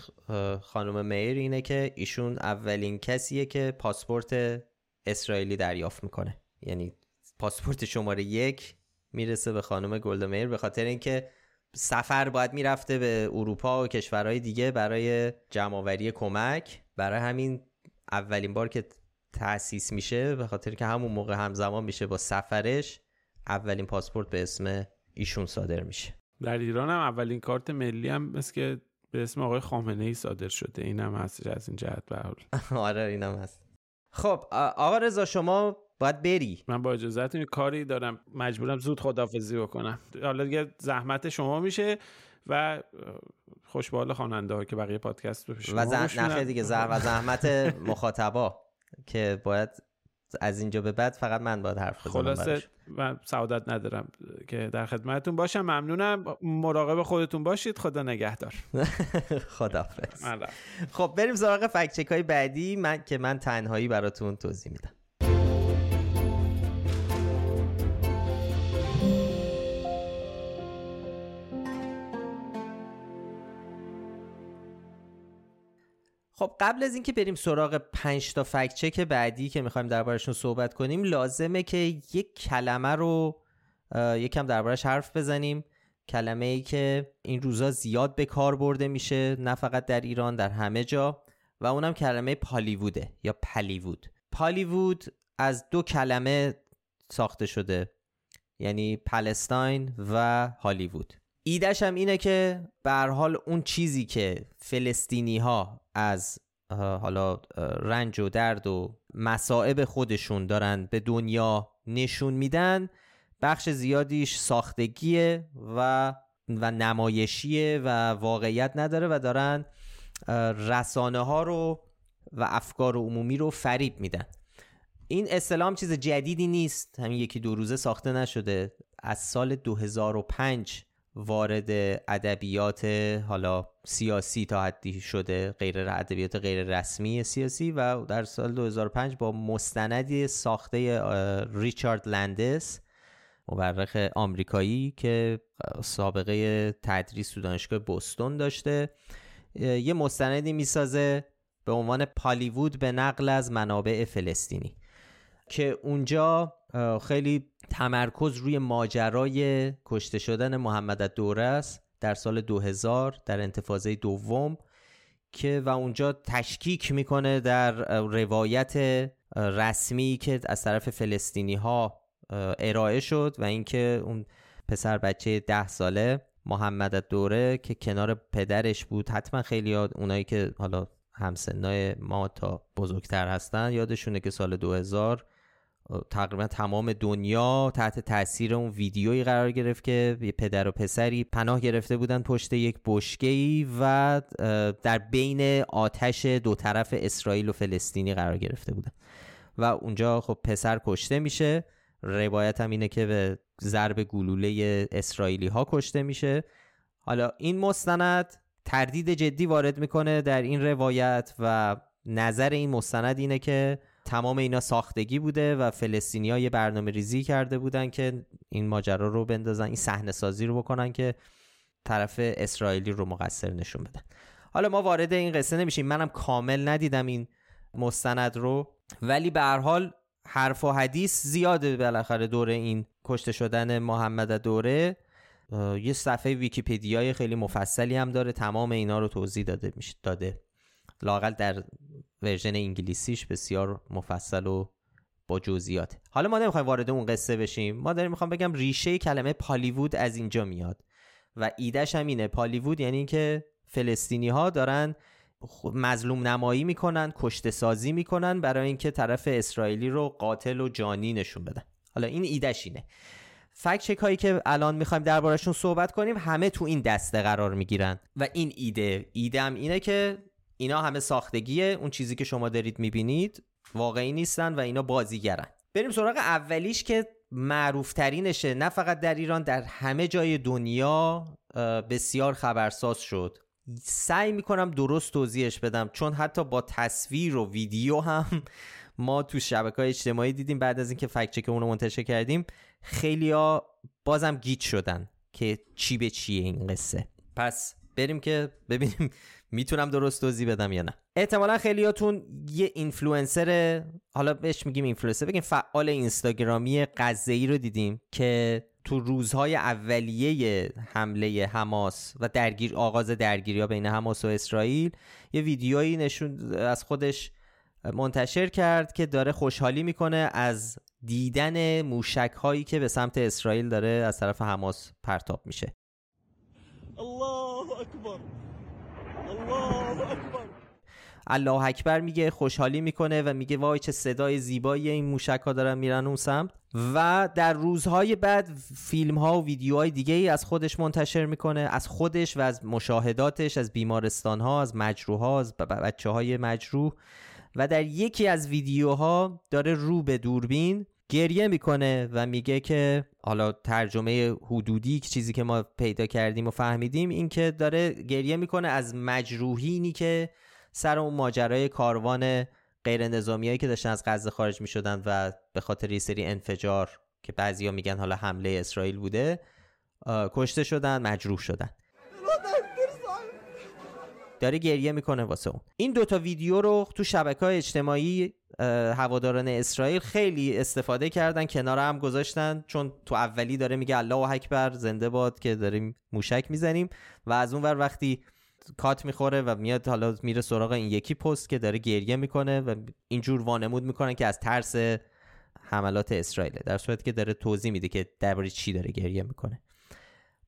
خانم میر اینه که ایشون اولین کسیه که پاسپورت اسرائیلی دریافت می‌کنه. یعنی پاسپورت شماره یک می‌رسه به خانم گلدا میر به خاطر اینکه سفر باید می‌رفته به اروپا و کشورهای دیگه برای جمعآوری کمک. برای همین اولین بار که تأسیس میشه به خاطر که همون موقع همزمان میشه با سفرش اولین پاسپورت به اسم ایشون صادر میشه. در ایران هم اولین کارت ملی هم مثل که به اسم آقای خامنه ای صادر شده. اینم هست از این جهت به آره اینم هست. خب آقا رضا شما باید بری. من با اجازهتون کاری دارم. مجبورم زود خدافزی بکنم. حالا دیگه زحمت شما میشه و خوشبال خواننده ها که بقیه پادکست رو و زح... دیگه. زح... و زحمت مخاطبا که باید از اینجا به بعد فقط من باید حرف بزنم خلاصه من سعادت ندارم که در خدمتتون باشم. ممنونم. مراقب خودتون باشید. خدا نگهدار. خدا خب بریم سراغ فکچک های بعدی. من که من تنهایی براتون توضیح میدم. خب قبل از اینکه بریم سراغ پنج تا فکت چک بعدی که می‌خوایم دربارشون صحبت کنیم لازمه که یک کلمه رو یکم دربارش حرف بزنیم. کلمه ای که این روزا زیاد به کار برده میشه نه فقط در ایران در همه جا. و اونم کلمه پالیووده یا پلیوود. پالیوود از دو کلمه ساخته شده یعنی پلستاین و هالیوود. ایدش هم اینه که به حال اون چیزی که فلسطینی ها از حالا رنج و درد و مصائب خودشون دارن به دنیا نشون میدن بخش زیادیش ساختگیه و و نمایشیه و واقعیت نداره و دارن رسانه ها رو و افکار عمومی رو فریب میدن. این اسلام چیز جدیدی نیست. همین یکی دو روزه ساخته نشده. از سال 2005 وارد ادبیات حالا سیاسی تا حدی شده غیر ادبیات غیر رسمی سیاسی و در سال 2005 با مستندی ساخته ریچارد لندس مورخ آمریکایی که سابقه تدریس تو دانشگاه بوستون داشته. یه مستندی می‌سازه به عنوان پالیوود به نقل از منابع فلسطینی که اونجا خیلی تمرکز روی ماجرای کشته شدن محمد دوره است در سال 2000 در انتفاضه دوم که و اونجا تشکیک می‌کنه در روایت رسمی که از طرف فلسطینی ها ارائه شد و اینکه اون پسر بچه ده ساله محمد دوره که کنار پدرش بود حتما خیلی یاد اونایی که حالا همسنای ما تا بزرگتر هستن یادشونه که سال 2000 تقریبا تمام دنیا تحت تاثیر اون ویدیویی قرار گرفت که یه پدر و پسری پناه گرفته بودن پشت یک بشکه و در بین آتش دو طرف اسرائیل و فلسطینی قرار گرفته بودن. و اونجا خب پسر کشته میشه. روایت هم اینه که به ضرب گلوله اسرائیلی ها کشته میشه. حالا این مستند تردید جدی وارد می‌کنه در این روایت و نظر این مستند اینه که تمام اینا ساختگی بوده و فلسطینی ها یه برنامه ریزی کرده بودن که این ماجرا رو بندازن این صحنه سازی رو بکنن که طرف اسرائیلی رو مقصر نشون بدن. حالا ما وارد این قصه نمیشیم. منم کامل ندیدم این مستند رو. ولی به هر حال حرف و حدیث زیاده بالاخره دور این کشته شدن محمد دوره. یه صفحه ویکیپدیای خیلی مفصلی هم داره. تمام اینا رو توضیح داده میشه داده. لاقل در version انگلیسیش بسیار مفصل و با جزئیات. حالا ما نمی‌خوایم وارد اون قصه بشیم. ما داریم می‌خوام بگم ریشه کلمه پالیوود از اینجا میاد. و ایدهش هم اینه پالیوود یعنی اینکه فلسطینی ها دارن مظلوم نمایی می‌کنن کشته سازی می‌کنن برای اینکه طرف اسرائیلی رو قاتل و جانی نشون بدن. حالا این ایدهش اینه. فکت چک هایی که الان می‌خوایم دربارشون صحبت کنیم همه تو این دسته قرار می‌گیرن. و این ایده هم اینه که اینا همه ساختگیه. اون چیزی که شما دارید می‌بینید واقعی نیستن و اینا بازیگرن. بریم سراغ اولیش که معروف ترینشه نه فقط در ایران در همه جای دنیا بسیار خبرساز شد. سعی می‌کنم درست توضیحش بدم چون حتی با تصویر و ویدیو هم ما تو شبکه اجتماعی دیدیم بعد از اینکه fact check اون رو منتشر کردیم. خیلیا بازم گیج شدن که چی به چیه این قصه. پس بریم که ببینیم می‌تونم درست توضیح بدم یا نه؟ احتمالا خیلیاتون یه اینفلوئنسر حالا بهش میگیم اینفلوئنسر بگیم فعال اینستاگرامی غزه رو دیدیم که تو روزهای اولیه حمله حماس و درگیر آغاز درگیری ها بین حماس و اسرائیل یه ویدیویی نشون از خودش منتشر کرد که داره خوشحالی می‌کنه از دیدن موشک هایی که به سمت اسرائیل داره از طرف حماس پرتاب میشه. الله اکبر. الله اکبر میگه خوشحالی می‌کنه و میگه وای چه صدای زیبایی این موشک ها دارن میرن اون سمت. و در روزهای بعد فیلم ها و ویدیوهای دیگه ای از خودش منتشر می‌کنه از خودش و از مشاهداتش از بیمارستان ها از مجروح ها از بچه های مجروح. و در یکی از ویدیوها داره رو به دوربین گریه می‌کنه و میگه که حالا ترجمه حدودی چیزی که ما پیدا کردیم و فهمیدیم این که داره گریه می‌کنه از مجروحینی که سر اون ماجرای کاروان غیر نظامیایی که داشتن از غزه خارج می‌شدن و به خاطر یه سری انفجار که بعضیا میگن حالا حمله اسرائیل بوده کشته شدن مجروح شدن. داره گریه می‌کنه واسه اون. این دوتا ویدیو رو تو شبکه های اجتماعی هواداران اسرائیل خیلی استفاده کردن کنار هم گذاشتن چون تو اولی داره میگه الله اکبر زنده باد که داریم موشک می‌زنیم. و از اون ور وقتی کات می‌خوره و میاد حالا میره سراغ این یکی پست که داره گریه می‌کنه و اینجور وانمود می‌کنن که از ترس حملات اسرائیل در صورتی که داره توضیح میده که درباره چی داره گریه می‌کنه.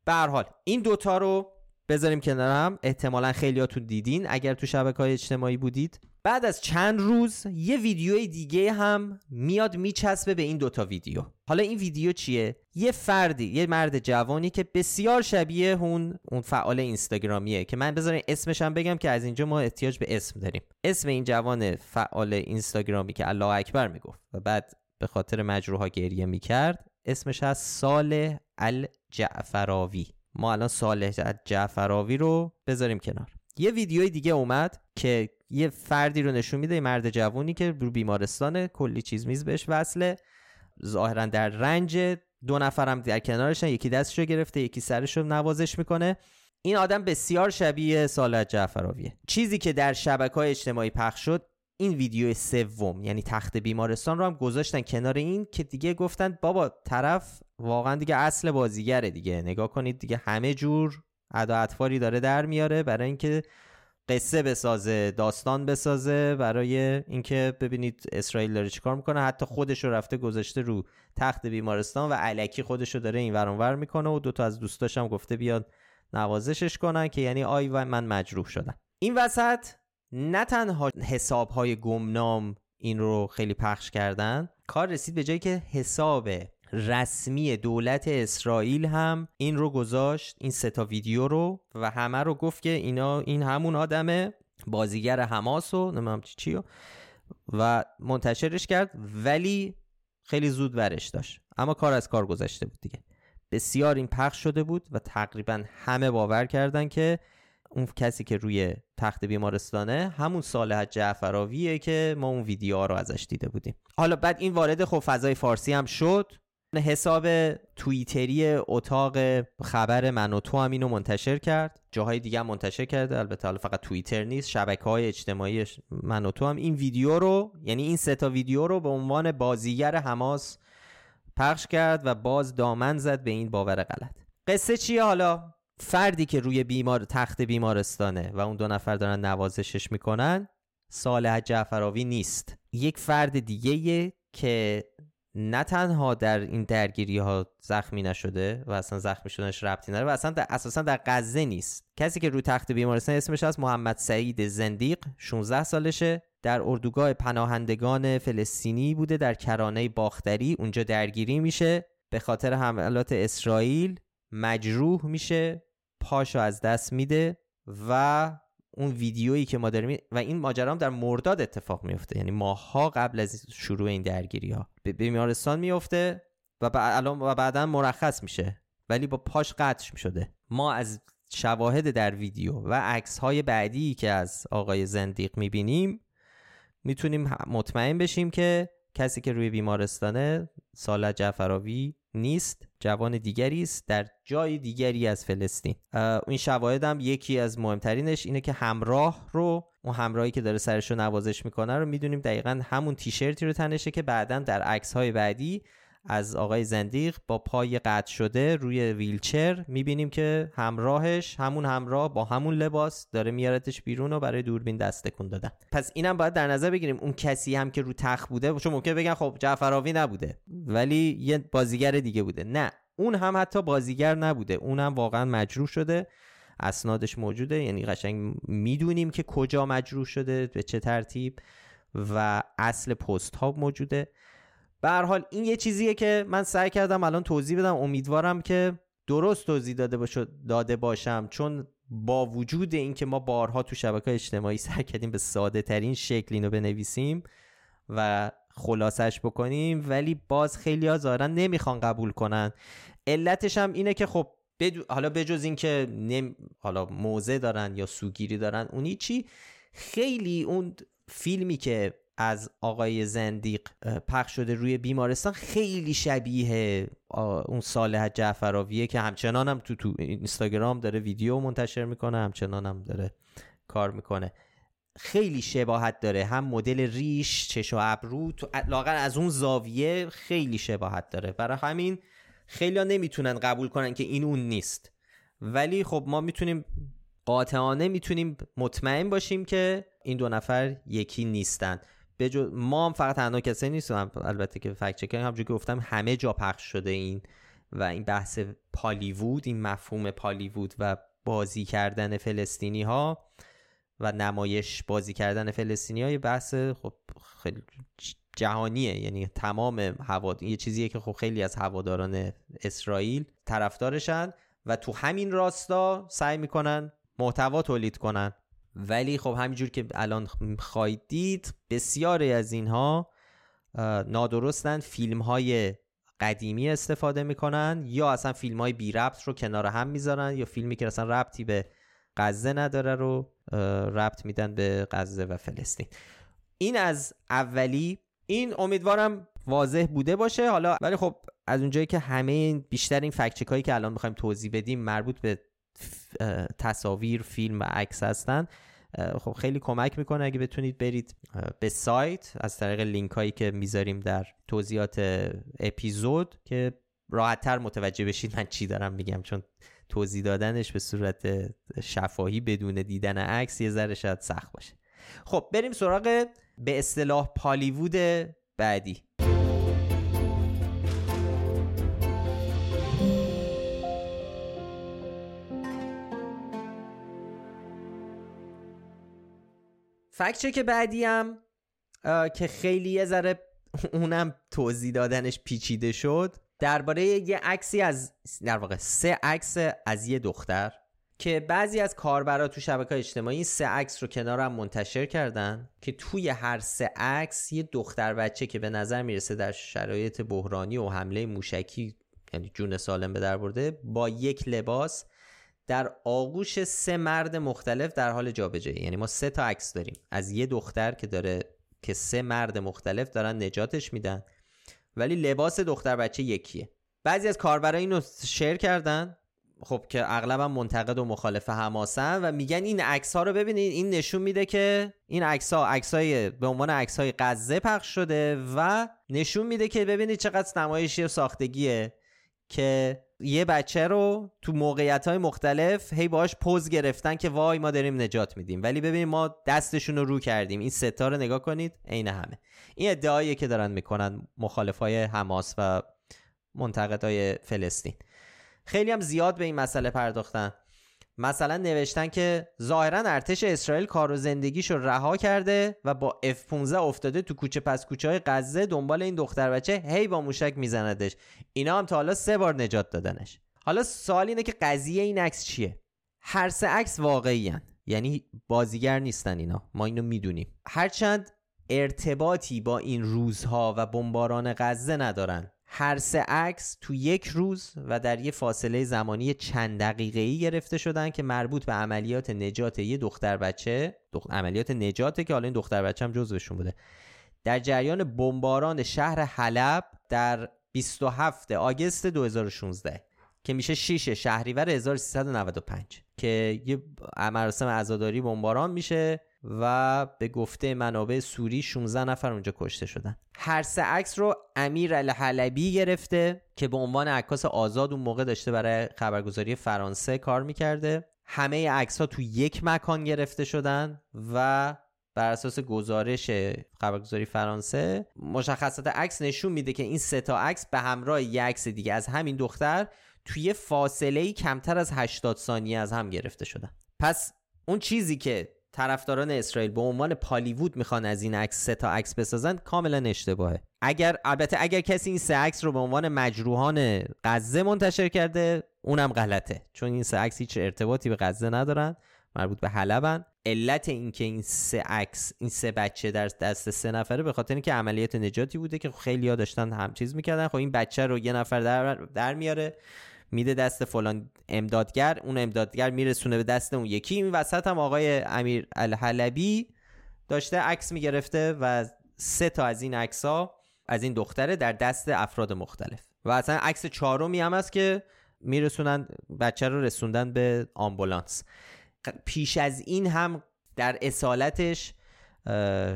به حال این دوتا رو بذاریم کنار هم. احتمالا خیلیاتون دیدین اگر تو شبکه های اجتماعی بودید. بعد از چند روز یه ویدیوی دیگه هم میاد میچسبه به این دوتا ویدیو. حالا این ویدیو چیه؟ یه فردی یه مرد جوانی که بسیار شبیه اون اون فعال اینستاگرامیه که من بذارین اسمش هم بگم که از اینجا ما احتیاج به اسم داریم. اسم این جوان فعال اینستاگرامی که الله اکبر می‌گفت و بعد به خاطر مجروحا گریه می‌کرد اسمش از صالح الجعفراوی. ما الان صالح الجعفراوی رو بذاریم کنار. یه ویدیوی دیگه اومد که یه فردی رو نشون میده مرد جوونی که رو بیمارستان کلی چیز میز بهش وصله. ظاهرا در رنج دو نفرم در کنارشن یکی دستشو گرفته یکی سرشو نوازش می‌کنه. این آدم بسیار شبیه صالح جعفراویه. چیزی که در شبکه اجتماعی پخش شد این ویدیو سوم یعنی تخت بیمارستان رو هم گذاشتن کنار این که دیگه گفتن بابا طرف واقعا دیگه اصل بازیگره دیگه. نگاه کنید دیگه همه جور ادا اطفاری داره در میاره برای اینکه قصه بسازه داستان بسازه برای اینکه ببینید اسرائیل داره چیکار می‌کنه. حتی خودش رو رفته گذاشته رو تخت بیمارستان و علکی خودش رو داره این ور می‌کنه و دوتا از دوستاش هم گفته بیاد نوازشش کنن که یعنی آی و من مجروح شدم. این وسط نه تنها حساب های گمنام این رو خیلی پخش کردن کار رسید به جایی که حساب رسمی دولت اسرائیل هم این رو گذاشت این سه تا ویدیو رو و همه رو گفت که اینا این همون آدمه بازیگر حماس و نمی‌دونم چی چی و منتشرش کرد ولی خیلی زود ورش داشت. اما کار از کار گذشته بود دیگه. بسیار این پخش شده بود و تقریبا همه باور کردن که اون کسی که روی تخت بیمارستانه همون صالح جعفراویه که ما اون ویدیوها رو ازش دیده بودیم. حالا بعد این وارد خب فضای فارسی هم شد. حساب توییتری اتاق خبر من و تو هم اینو منتشر کرد. جاهای دیگه منتشر کرده. البته حالا فقط توییتر نیست شبکه های اجتماعی من و تو هم. این ویدیو رو یعنی این سه تا ویدیو رو به عنوان بازیگر حماس پخش کرد و باز دامن زد به این باور غلط. قصه چیه حالا؟ فردی که روی بیمار تخت بیمارستانه و اون دو نفر دارن نوازشش می‌کنن صالح جعفراوی نیست. یک فرد دیگه که نه تنها در این درگیری ها زخمی نشده و اصلا زخمی شدنش ربطی نداره و اصلا در اساسا در غزه نیست. کسی که روی تخت بیمارستان اسمش از محمد سعید زندیق 16 سالشه. در اردوگاه پناهندگان فلسطینی بوده در کرانه باختری. اونجا درگیری میشه. به خاطر حملات اسرائیل مجروح میشه. پاشو از دست میده و اون ویدیویی که ما داریم و این ماجرا هم در مرداد اتفاق میفته. یعنی ماها قبل از شروع این درگیری ها به بیمارستان میفته و الان و بعدا مرخص میشه. ولی با پاش قطع شده ما از شواهد در ویدیو و عکس های بعدی که از آقای زندیق می‌بینیم می‌تونیم مطمئن بشیم که کسی که روی بیمارستانه سال جعفراوی نیست جوان دیگری است در جای دیگری از فلسطین. این شواهد هم یکی از مهمترینش اینه که همراه رو اون همراهی که داره سرش رو نوازش می‌کنه رو می‌دونیم دقیقا همون تیشرتی رو تنشه که بعدا در عکس های بعدی از آقای زندیق با پای قطع شده روی ویلچر می‌بینیم که همراهش همون همراه با همون لباس داره میارتش بیرون و برای دوربین دست تکون دادن. پس اینم باید در نظر بگیریم اون کسی هم که رو تخت بوده چون ممکن بگن خب جعفراوی نبوده ولی یه بازیگر دیگه بوده. نه اون هم حتی بازیگر نبوده. اون هم واقعا مجروح شده. اسنادش موجوده. یعنی قشنگ می‌دونیم که کجا مجروح شده به چه ترتیب و اصل پست ها موجوده. به حال این یه چیزیه که من سعی کردم الان توضیح بدم. امیدوارم که درست توضیح داده, داده باشم. چون با وجود اینکه ما بارها تو شبکه اجتماعی سعی کردیم به ساده ترین شکل اینو بنویسیم و خلاصش بکنیم ولی باز خیلی ها ظاهرا نمی‌خوان قبول کنن. علتش هم اینه که خب حالا بجز اینکه نم... حالا موزه دارن یا سوگیری دارن اونی چی خیلی اون فیلمی که از آقای زندیق پخش شده روی بیمارستان. خیلی شبیه اون صالح جعفراویه که همچنان هم تو تو اینستاگرام داره ویدیو منتشر می‌کنه همچنان هم داره کار می‌کنه. خیلی شباهت داره. هم مدل ریش چش و ابرو لاغر از اون زاویه خیلی شباهت داره. برای همین خیلی نمی‌تونن قبول کنن که این اون نیست. ولی خب ما می‌تونیم قاطعانه می‌تونیم مطمئن باشیم که این دو نفر یکی نیستن. ما هم فقط تنها کسی نیستم البته که فکت چکر همونجوری که گفتم همه جا پخش شده این و این بحث پالیوود این مفهوم پالیوود و بازی کردن فلسطینی ها و نمایش بازی کردن فلسطینی های بحث خب خیلی جهانیه. یعنی تمام هوا یه چیزیه که خب خیلی از هواداران اسرائیل طرفدارشن و تو همین راستا سعی می‌کنن محتوا تولید کنن. ولی خب همینجور که الان خواهید دید بسیاری از اینها نادرستن فیلم های قدیمی استفاده می‌کنن یا اصلا فیلم های بی ربط رو کنار هم می‌ذارن یا فیلمی که اصلا ربطی به غزه نداره رو ربط میدن به غزه و فلسطین. این از اولی. این امیدوارم واضح بوده باشه. حالا ولی خب از اونجایی که همه بیشتر این فکچک هایی که الان می‌خوایم توضیح بدیم مربوط به تصاویر فیلم و عکس هستن. خب خیلی کمک می‌کنه اگه بتونید برید به سایت از طریق لینک هایی که می‌ذاریم در توضیحات اپیزود که راحت تر متوجه بشید من چی دارم میگم. چون توضیح دادنش به صورت شفاهی بدون دیدن عکس یه ذره شاید سخت باشه. خب بریم سراغ به اصطلاح پالیوود بعدی. فکت که بعدی هم که خیلی یه ذره اونم توضیح دادنش پیچیده شد. درباره یه عکسی از در واقع سه عکس از یه دختر که بعضی از کاربرا تو شبکه اجتماعی سه عکس رو کنار هم منتشر کردن که توی هر سه عکس یه دختر بچه که به نظر می‌رسه در شرایط بحرانی و حمله موشکی یعنی جون سالم به در برده با یک لباس در آغوش سه مرد مختلف در حال جابجایی. یعنی ما سه تا عکس داریم. از یه دختر که داره که سه مرد مختلف دارن نجاتش میدن. ولی لباس دختر بچه یکیه. بعضی از کاربرا اینو شیر کردن. خب که اغلبا منتقد و مخالف حماسن و میگن این عکس ها رو ببینید. این نشون میده که این عکس ها عکس به عنوان عکس های غزه پخش شده و نشون میده که ببینید چقدر نمایشی ساختگیه که یه بچه رو تو موقعیت های مختلف هی باش پوز گرفتن که وای ما داریم نجات میدیم. ولی ببینید ما دستشون رو رو کردیم. این ستا رو نگاه کنید عین همه. این ادعایی که دارن می‌کنن مخالف های حماس و های فلسطین. خیلی هم زیاد به این مسئله پرداختن. مثلا نوشتن که ظاهرا ارتش اسرائیل کار و زندگیشو رها کرده و با F-15 افتاده تو کوچه پس کوچه های غزه دنبال این دختر بچه هی با موشک میزندش. اینا هم تا حالا سه بار نجات دادنش. حالا سوال اینه که قضیه این عکس چیه؟ هر سه عکس واقعی. یعنی بازیگر نیستن اینا. ما اینو می‌دونیم. هرچند ارتباطی با این روزها و بمباران غزه ندارن. هر سه عکس تو یک روز و در یه فاصله زمانی چند دقیقه ای گرفته شدن که مربوط به عملیات نجات یه دختر بچه عملیات نجاته که حالا این دختر بچه هم جزوشون بوده. در جریان بمباران شهر حلب در 27 آگست 2016 که میشه 6 شهریور 1395 که یه مراسم عزاداری بمباران میشه. و به گفته منابع سوری 16 نفر اونجا کشته شدن. هر سه عکس رو امیر الحلبی گرفته که به عنوان عکاس آزاد اون موقع داشته برای خبرگزاری فرانسه کار می‌کرده. همه عکس ها تو یک مکان گرفته شدن و بر اساس گزارش خبرگزاری فرانسه مشخصات عکس نشون میده که این سه تا عکس به همراه یک عکس دیگه. از همین دختر توی فاصله کمتر از 80 ثانیه از هم گرفته شدن. پس اون چیزی که طرفداران اسرائیل به عنوان پالیوود می‌خوان از این عکس سه تا عکس بسازن کاملا اشتباهه. اگر البته اگر کسی این سه عکس رو به عنوان مجروحان غزه منتشر کرده اونم غلطه. چون این سه عکس هیچ ارتباطی به غزه ندارن مربوط به حلبن. علت اینکه این سه عکس این سه بچه در دست سه نفره به خاطر اینکه عملیات نجاتی بوده که خیلی ها داشتن هم چیز می‌کردن. خب این بچه رو یه نفر در, در میاره. میده دست فلان امدادگر اون امدادگر میرسونه به دست اون یکی. این وسط هم آقای امیر الحلبی داشته عکس می‌گرفته و سه تا از این عکس ها از این دختره در دست افراد مختلف. و اصلا عکس چهارمی هم هست که میرسونن بچه رو رسوندن به آمبولانس. پیش از این هم در اصالتش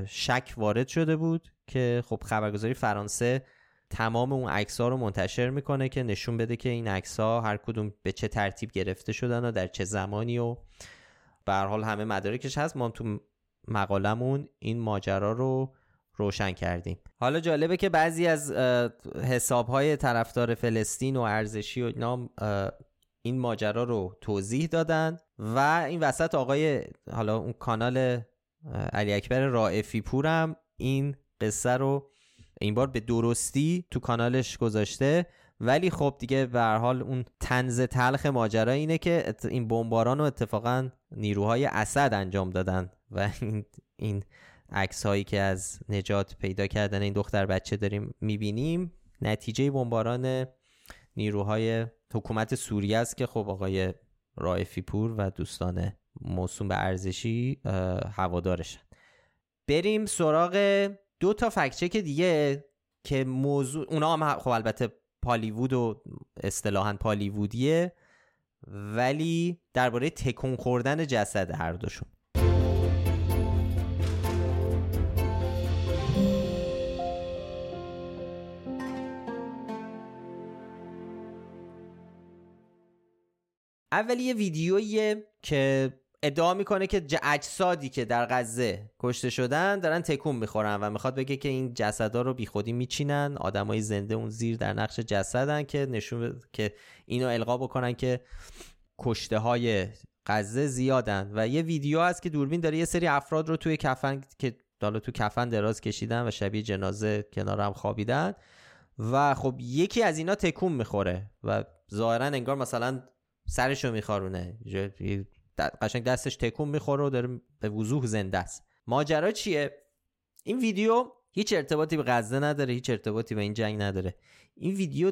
شک وارد شده بود که خب خبرگزاری فرانسه تمام اون عکس ها رو منتشر می‌کنه که نشون بده که این عکس ها هر کدوم به چه ترتیب گرفته شدن و در چه زمانی و به حال همه مدارکش هست. ما تو مقالمون این ماجرا رو روشن کردیم. حالا جالبه که بعضی از حساب های طرفدار فلسطین و ارزشی و نام این ماجرا رو توضیح دادن و این وسط آقای حالا اون کانال علی اکبر رائفی پورم این قصه رو این بار به درستی تو کانالش گذاشته. ولی خب دیگه به حال اون تنز تلخ ماجرا اینه که این بمباران رو اتفاقا نیروهای اسد انجام دادن. و این این عکس هایی که از نجات پیدا کردن این دختر بچه داریم می‌بینیم. نتیجه بمباران نیروهای حکومت سوریه است که خب آقای رائفی پور و دوستان موسوم به ارزشی هوادارشن. بریم سراغ دو تا فکچک دیگه که موضوع اونا هم خب البته پالیوود و اصطلاحا پالیوودیه ولی درباره تکون خوردن جسد هر دوشون. اول یه ویدیویی که ادعا می‌کنه که اجسادی که در غزه کشته شدن دارن تکون می‌خورن و می‌خواد بگه که این جسدا رو بیخودی میچینن. آدمای زنده اون زیر در نقش جسدن که نشون که اینو القا بکنن که کشته های غزه زیادن. و یه ویدیو هست که دوربین داره یه سری افراد رو توی کفن که حالا تو کفن دراز کشیدن و شبیه جنازه کنار هم خوابیدن. و خب یکی از اینا تکون می‌خوره و ظاهرا انگار مثلا سرشو میخارونه. قشنگ دستش تکون می‌خوره و داره به وضوح زنده است. ماجرا چیه؟ این ویدیو هیچ ارتباطی به غزه نداره هیچ ارتباطی به این جنگ نداره. این ویدیو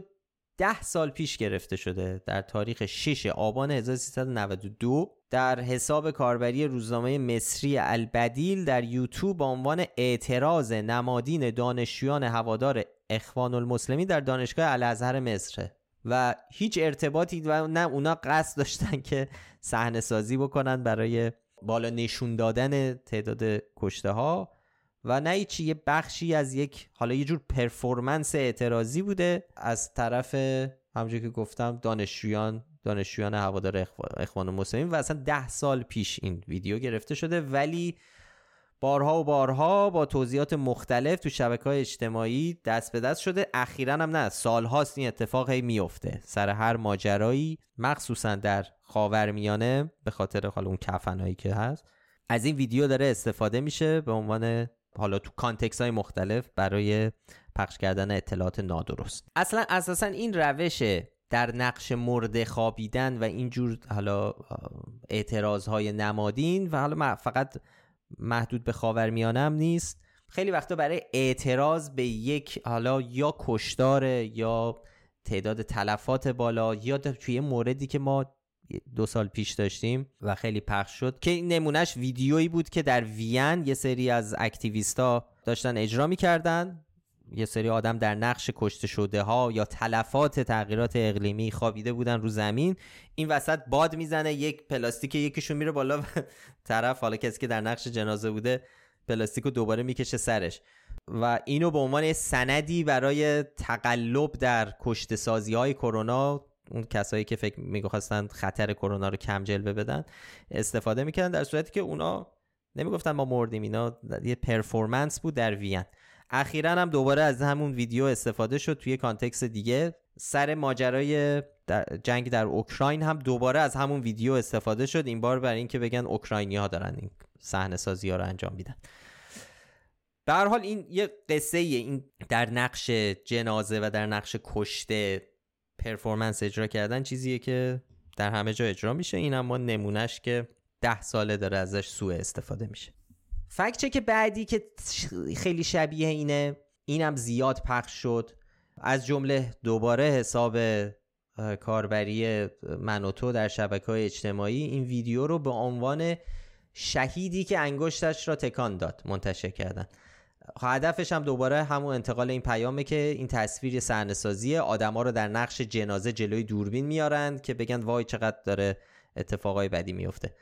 ده سال پیش گرفته شده در تاریخ 6 آبان 1392 در حساب کاربری روزنامه مصری البدیل در یوتیوب با عنوان اعتراض نمادین دانشجویان هوادار اخوان المسلمی در دانشگاه الازهر مصر. و هیچ ارتباطی و نه اونا قصد داشتن که صحنه سازی بکنن برای بالا نشون دادن تعداد کشته ها و نه چی یه بخشی از یک حالا یه جور پرفورمنس اعتراضی بوده از طرف همونجور که گفتم دانشجویان دانشجویان هوادار اخوان مسلمین و اصلا ده سال پیش این ویدیو گرفته شده ولی بارها و بارها با توضیحات مختلف تو شبکه های اجتماعی دست به دست شده. اخیرا هم نه سالهاست این اتفاق هی میفته سر هر ماجرایی مخصوصا در خاورمیانه به خاطر حالا اون کفنهایی که هست. از این ویدیو داره استفاده میشه به عنوان حالا تو کانتکس های مختلف برای پخش کردن اطلاعات نادرست. اصلا اساسا این روش در نقش مرده خوابیدن و اینجور حالا اعتراض های نمادین و حالا فقط محدود به خاورمیانه نیست. خیلی وقتا برای اعتراض به یک حالا یا کشدار یا تعداد تلفات بالا یا توی موردی که ما دو سال پیش داشتیم و خیلی پخش شد که نمونهش ویدیویی بود که در وین یه سری از اکتیویستا داشتن اجرا می‌کردن. یه سری آدم در نقش کشته شده ها یا تلفات تغییرات اقلیمی خوابیده بودن رو زمین این وسط باد می‌زنه یک پلاستیک یکیشون میره بالا و طرف حالا کسی که در نقش جنازه بوده پلاستیک رو دوباره می‌کشه سرش. و اینو به عنوان سندی برای تقلب در کشته سازی های کرونا اون کسایی که فکر می‌گفتن خطر کرونا رو کم جلوه بدن استفاده می‌کردن در صورتی که اونا نمی‌گفتن ما مردیم اینا یه performance بود در وین. اخیرا هم دوباره از همون ویدیو استفاده شد توی context دیگه. سر ماجرای جنگ در اوکراین هم دوباره از همون ویدیو استفاده شد. این بار برای اینکه بگن اوکراینی ها دارن این صحنه سازی ها رو انجام میدن. به حال این یه قصه این در نقش جنازه و در نقش کشته پرفورمنس اجرا کردن چیزیه که در همه جا اجرا میشه. این اما نمونهش که ده ساله داره ازش سوء استفاده میشه. فکت که بعدی که خیلی شبیه اینه اینم زیاد پخش شد. از جمله دوباره حساب کاربری من در شبکه های اجتماعی این ویدیو رو به عنوان شهیدی که انگشتش را تکان داد منتشر کردن. هدفش هم دوباره همون انتقال این پیامه که این تصویر سرنسازی آدما رو در نقش جنازه جلوی دوربین میارن که بگن وای چقدر داره اتفاقای بدی میفته.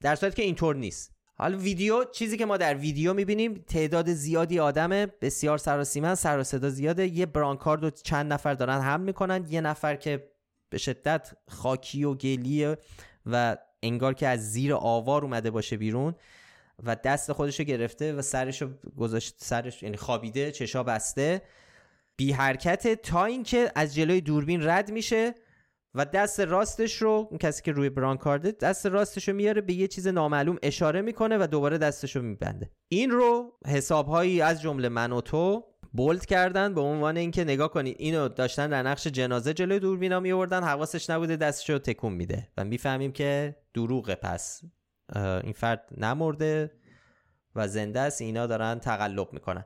در صورتی که اینطور نیست. حالا ویدیو چیزی که ما در ویدیو می‌بینیم تعداد زیادی آدم بسیار سراسیمن سر و صدا زیاده. یه برانکارد و چند نفر دارن هم می‌کنن. یه نفر که به شدت خاکی و گلیه و انگار که از زیر آوار اومده باشه بیرون و دست خودش رو گرفته و سرش رو گذاشت سرش یعنی خوابیده چشا بسته. بی حرکت تا اینکه از جلوی دوربین رد میشه. و دست راستش رو اون کسی که روی برانکارده دست راستش رو میاره به یه چیز نامعلوم اشاره می‌کنه و دوباره دستش رو میبنده. این رو حسابهایی از جمله من و تو بولد کردن به عنوان اینکه نگاه کنید اینو داشتن در نقش جنازه جلوی دوربینا میوردن حواسش نبوده دستش رو تکون میده و می‌فهمیم که دروغه. پس این فرد نمرده و زنده است اینا دارن تقلب می‌کنن.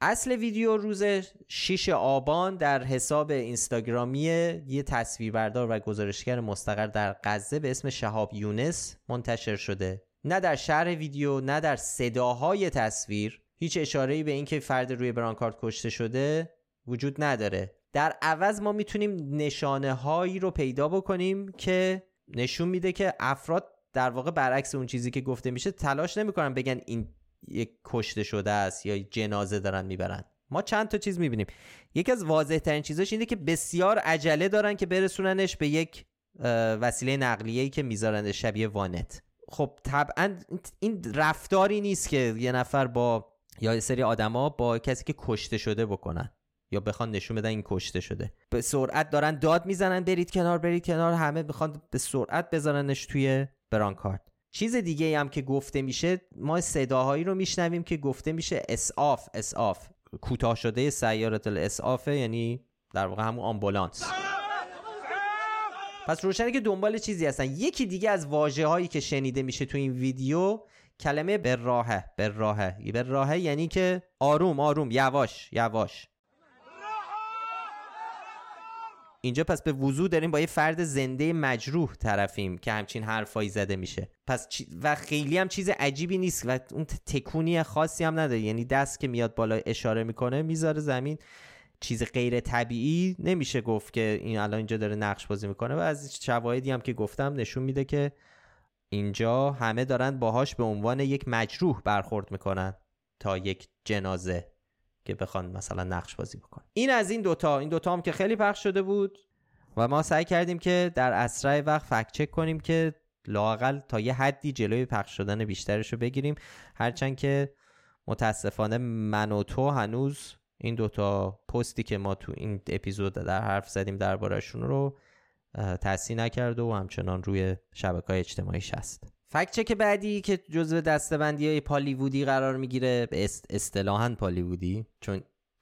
اصل ویدیو روز 6 آبان در حساب اینستاگرامی یه تصویربردار و گزارشگر مستقر در غزه به اسم شهاب یونس منتشر شده. نه در شرح ویدیو نه در صداهای تصویر. هیچ اشاره به اینکه فرد روی برانکارد کشته شده وجود نداره. در عوض ما می‌تونیم نشانه هایی رو پیدا بکنیم که نشون میده که افراد در واقع برعکس اون چیزی که گفته میشه تلاش نمی‌کنن بگن این یک کشته شده است یا جنازه دارن می‌برن. ما چند تا چیز می‌بینیم. یکی از واضح ترین چیزاش اینه که بسیار عجله دارن که برسوننش به یک وسیله نقلیه‌ای که می‌ذارن شبیه وانت. خب طبعا این رفتاری نیست که یه نفر با یا یه سری آدما با کسی که کشته شده بکنن یا بخوان نشون بدن این کشته شده. به سرعت دارن داد می‌زنن برید کنار برید کنار همه بخوان به سرعت بذارنش توی برانکارد چیز دیگه هم که گفته میشه ما صداهایی رو میشنویم که گفته میشه اسعاف اسعاف کوتاه شده سیارت الاسعافه یعنی در واقع همون آمبولانس. پس روشنه که دنبال چیزی هستن. یکی دیگه از واجه هایی که شنیده میشه تو این ویدیو کلمه به راهه به راهه. به راهه یعنی که آروم آروم یواش یواش. اینجا پس به وضوع داریم با یه فرد زنده مجروح طرفیم که همچین حرفایی زده میشه. پس و خیلی هم چیز عجیبی نیست و اون تکونی خاصی هم نداره. یعنی دست که میاد بالا اشاره می‌کنه می‌ذاره زمین. چیز غیر طبیعی نمیشه گفت که این الان اینجا داره نقش بازی می‌کنه. و از شواهدی هم که گفتم نشون میده که اینجا همه دارن باهاش به عنوان یک مجروح برخورد می‌کنن تا یک جنازه. که بخوان مثلا نقش بازی بکن این از این دوتا. این دوتا هم که خیلی پخش شده بود. و ما سعی کردیم که در اسرع وقت فکت چک کنیم که لاقل تا یه حدی جلوی پخش شدن بیشترش رو بگیریم. هرچند که متاسفانه من و تو هنوز این دوتا پستی که ما تو این اپیزود در حرف زدیم دربارهشون رو تصحیح نکرده و همچنان روی شبکه های اجتماعیش هست. fact check بعدی که جزو دسته‌بندی های پالیوودی قرار می‌گیره به اصطلاحا پالیوودی چون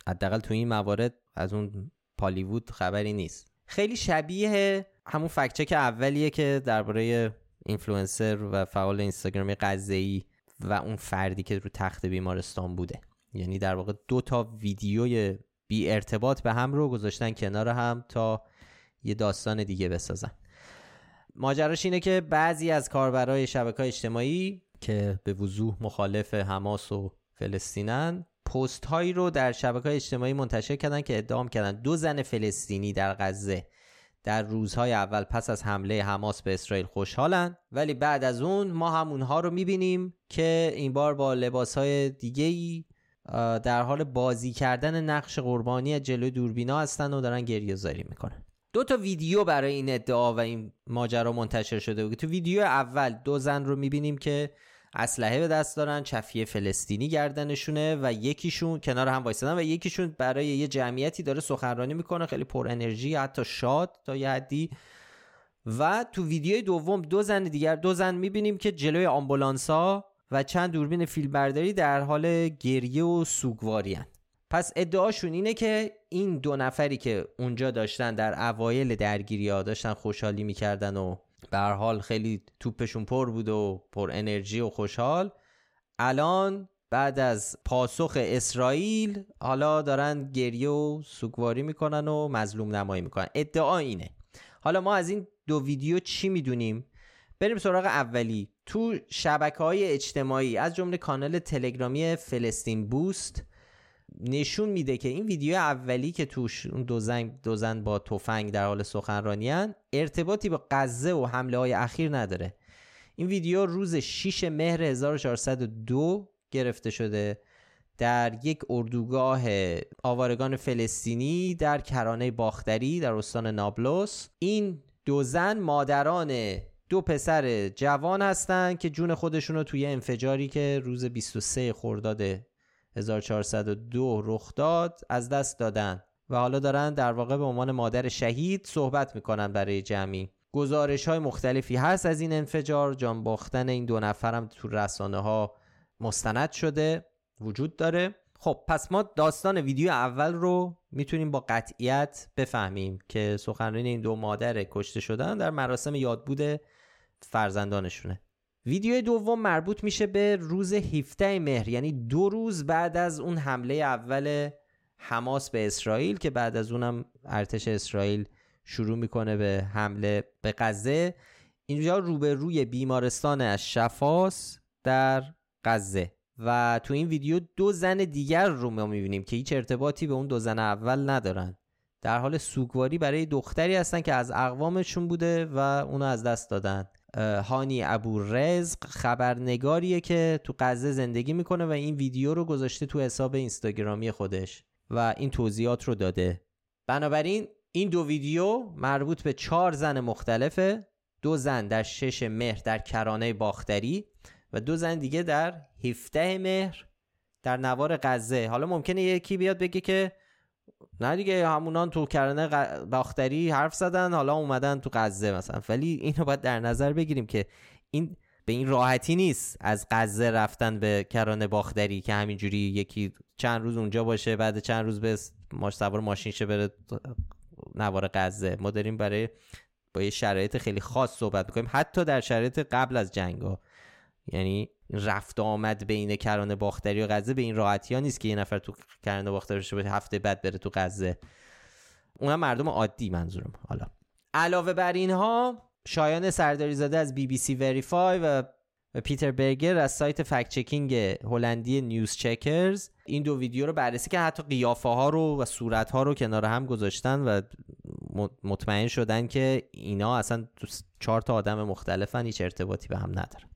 حداقل تو این موارد از اون پالیوود خبری نیست. خیلی شبیه همون fact check اولیه که درباره اینفلوئنسر و فعال اینستاگرامی غزه‌ای و اون فردی که رو تخت بیمارستان بوده. یعنی در واقع دو تا ویدیوی بی ارتباط به هم رو گذاشتن کنار هم تا یه داستان دیگه بسازن. ماجراش اینه که بعضی از کاربرای شبکه اجتماعی که به وضوح مخالف حماس و فلسطینن پست هایی رو در شبکه اجتماعی منتشر کردن که ادعام کردن دو زن فلسطینی در غزه در روزهای اول پس از حمله حماس به اسرائیل خوشحالن. ولی بعد از اون ما هم اونها رو می‌بینیم که این بار با لباس های دیگه ای در حال بازی کردن نقش قربانی جلوی دوربینا هستن و دارن گریه زاری می‌کنن. دو تا ویدیو برای این ادعا و این ماجرا منتشر شده بود. تو ویدیو اول دو زن رو می‌بینیم که اسلحه به دست دارن چفیه فلسطینی گردنشونه و یکیشون کنار هم وایسادن و یکیشون برای یه جمعیتی داره سخنرانی می‌کنه خیلی پر انرژی حتی شاد تا یه حدی. و تو ویدیو دوم دو زن دیگر دو زن می‌بینیم که جلوی آمبولانس ها و چند دوربین فیلمبرداری در حال گریه و سوگواری پس ادعاشون اینه که این دو نفری که اونجا داشتن در اوایل درگیری ها داشتن خوشحالی می‌کردن و به حال خیلی توپشون پر بود و پر انرژی و خوشحال. الان بعد از پاسخ اسرائیل حالا دارن گریه و سوگواری می‌کنن و مظلوم نمایی می‌کنن. ادعا اینه. حالا ما از این دو ویدیو چی می‌دونیم؟ بریم سراغ اولی. تو شبکه های اجتماعی از جمله کانال تلگرامی فلسطین بوست نشون میده که این ویدیو اولی که توش دو زن دو زن با تفنگ در حال سخنرانیان ارتباطی با غزه و حمله های اخیر نداره. این ویدیو روز 6 مهر 1402 گرفته شده در یک اردوگاه آوارگان فلسطینی در کرانه باختری در استان نابلس. این دو زن مادران دو پسر جوان هستن که جون خودشون رو توی انفجاری که روز 23 خرداد 1402 رخ داد از دست دادن. و حالا دارن در واقع به عنوان مادر شهید صحبت می‌کنن برای جمعی. گزارش های مختلفی هست از این انفجار. جان باختن این دو نفرم تو رسانه ها مستند شده وجود داره. خب پس ما داستان ویدیو اول رو می‌تونیم با قطعیت بفهمیم که سخنرانی این دو مادر کشته شدن در مراسم یادبود فرزندانشونه. ویدیو دوم مربوط میشه به روز 17 مهر یعنی دو روز بعد از اون حمله اول حماس به اسرائیل که بعد از اونم ارتش اسرائیل شروع می‌کنه به حمله به غزه. اینجا روبروی بیمارستان از شفاس در غزه و تو این ویدیو دو زن دیگر رو ما می‌بینیم که هیچ ارتباطی به اون دو زن اول ندارن. در حال سوگواری برای دختری هستن که از اقوامشون بوده و اونو از دست دادن. هانی ابو رزق خبرنگاریه که تو غزه زندگی می‌کنه و این ویدیو رو گذاشته تو حساب اینستاگرامی خودش و این توضیحات رو داده. بنابراین این دو ویدیو مربوط به چهار زن مختلفه. دو زن در شش مهر در کرانه باختری و دو زن دیگه در 17 مهر در نوار غزه. حالا ممکنه یکی بیاد بگه که نه دیگه همونان تو کرانه باختری حرف زدن حالا اومدن تو غزه مثلا. ولی اینو باید در نظر بگیریم که این به این راحتی نیست از غزه رفتن به کرانه باختری که همینجوری یکی چند روز اونجا باشه بعد چند روز به ماش سوار ماشین شه بره نوار غزه. ما داریم برای با یه شرایط خیلی خاص صحبت می‌کنیم. حتی در شرایط قبل از جنگ ها یعنی رفت آمد بین کرانه باختری و غزه به این راحتی ها نیست که یه نفر تو کرانه باختری باشه هفته بعد بره تو غزه. اونم مردم عادی منظورم حالا. علاوه بر اینها شایان سرداری زاده از بی بی سی وریفای و پیتر برگر از سایت فکت چکینگ هلندی نیوز چکرز این دو ویدیو رو بررسی که حتی قیافه ها رو و صورت ها رو کنار هم گذاشتن و مطمئن شدن که اینا اصلا چهار تا آدم مختلفن هیچ ارتباطی به هم ندارن.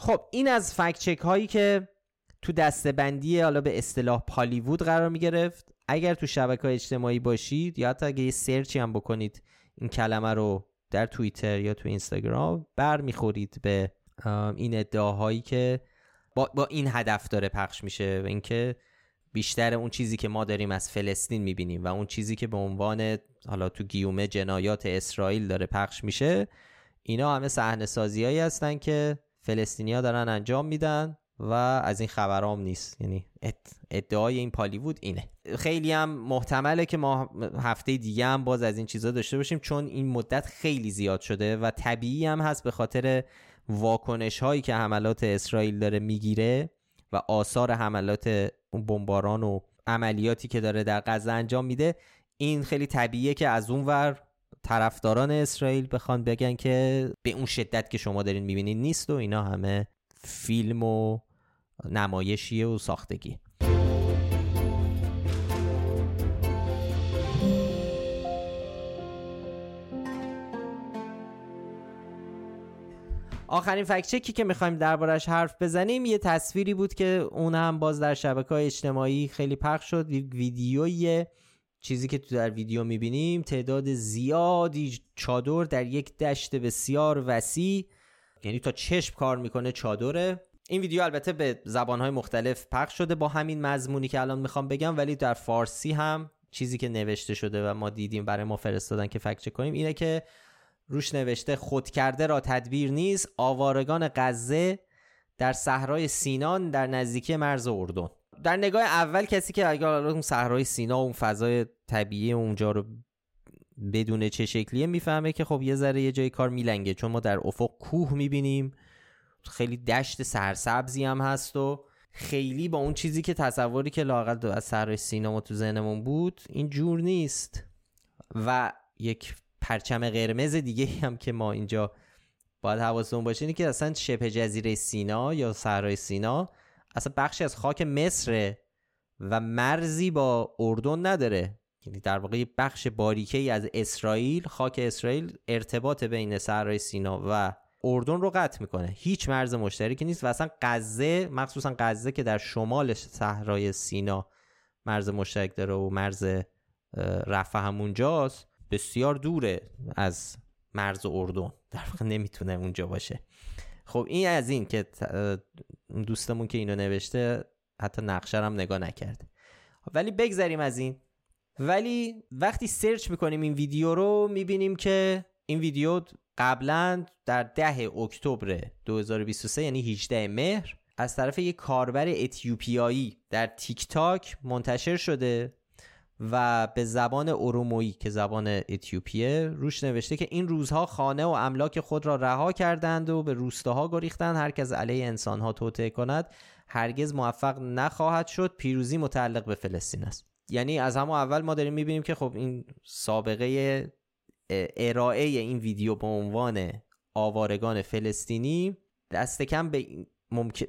خب این از فکت چک هایی که تو دستبندی حالا به اصطلاح پالیوود قرار می گرفت اگر تو شبکه اجتماعی باشید یا حتی اگه یه سرچی هم بکنید این کلمه رو در توییتر یا تو اینستاگرام بر می‌خورید به این ادعاهایی که با, با این هدف داره پخش میشه و اینکه بیشتر اون چیزی که ما داریم از فلسطین می‌بینیم و اون چیزی که به عنوان حالا تو گیومه جنایات اسرائیل داره پخش میشه اینا همه صحنه سازیایی هستن که فلسطینیا دارن انجام میدن و از این خبرام نیست. یعنی ادعای این پالیوود اینه. خیلی هم محتمله که ما هفته دیگه هم باز از این چیزا داشته باشیم چون این مدت خیلی زیاد شده و طبیعی هم هست به خاطر واکنش هایی که حملات اسرائیل داره می‌گیره و آثار حملات بمباران و عملیاتی که داره در غزه انجام میده. این خیلی طبیعیه که از اون ور طرفداران اسرائیل بخوان بگن که به اون شدت که شما دارین می‌بینین نیست و اینا همه فیلم و نمایشیه و ساختگی. آخرین فکچکی که می‌خوایم دربارش حرف بزنیم یه تصویری بود که اون هم باز در شبکه اجتماعی خیلی پخش شد ویدیویی چیزی که تو در ویدیو می‌بینیم تعداد زیادی چادر در یک دشت بسیار وسیع. یعنی تا چشم کار می‌کنه چادره. این ویدیو البته به زبانهای مختلف پخش شده با همین مضمونی که الان می‌خوام بگم ولی در فارسی هم چیزی که نوشته شده و ما دیدیم برای ما فرستادن که فکر کنیم اینه که روش نوشته خود کرده را تدبیر نیست. آوارگان غزه در صحرای سینان در نزدیکی مرز اردن. در نگاه اول کسی که اگر اون صحرای سینا اون فضای طبیعی اونجا رو بدون چه شکلیه می‌فهمه که خب یه ذره یه جای کار میلنگه. چون ما در افق کوه می‌بینیم. خیلی دشت سرسبزی هم هست و خیلی با اون چیزی که تصوری که لاقل از صحرای سینا ما تو ذهنمون بود این جور نیست. و یک پرچم قرمز دیگه هم که ما اینجا باید حواسمون باشه اینه که اصلا شبه جزیره سینا یا صحرای سینا اصلا بخشی از خاک مصر و مرزی با اردن نداره. یعنی در واقع بخش باریکه ای از اسرائیل خاک اسرائیل ارتباط بین صحرای سینا و اردن رو قطع می‌کنه. هیچ مرز مشترکی نیست و اصلا غزه مخصوصا غزه که در شمال صحرای سینا مرز مشترک داره و مرز رفع همونجاست بسیار دوره از مرز اردن. در واقع نمی‌تونه اونجا باشه. خب این از این که دوستمون که اینو نوشته حتی نقشه هم نگاه نکرده. ولی بگذریم از این. ولی وقتی سرچ می‌کنیم این ویدیو رو می‌بینیم که این ویدیو قبلا در ده اکتبر 2023 یعنی 18 مهر از طرف یک کاربر اتیوپیایی در تیک تاک منتشر شده. و به زبان ارومویی که زبان اتیوپیه روش نوشته که این روزها خانه و املاک خود را رها کردند و به روستاها گریختند. هر کس علیه انسانها توطعه کند هرگز موفق نخواهد شد. پیروزی متعلق به فلسطین است. یعنی از همون اول ما داریم می‌بینیم که خب این سابقه ارائه این ویدیو به عنوان آوارگان فلسطینی دست کم به,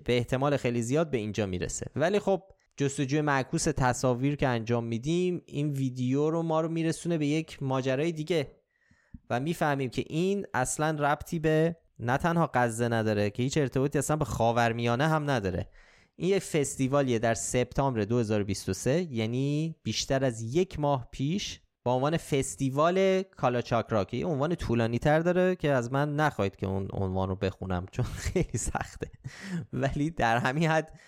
به احتمال خیلی زیاد به اینجا می‌رسه. ولی خب جستجوی معکوس تصاویر که انجام میدیم این ویدیو رو ما رو میرسونه به یک ماجرای دیگه. و می‌فهمیم که این اصلا ربطی به نه تنها غزه نداره که هیچ ارتباطی اصلا به خاورمیانه هم نداره. این یک فستیوالیه در سپتامبر 2023 یعنی بیشتر از یک ماه پیش با عنوان فستیوال کالاچاکرا که عنوان طولانی تر داره که از من نخواهید که اون عنوان رو بخونم چون خیلی سخته. ولی در همین حد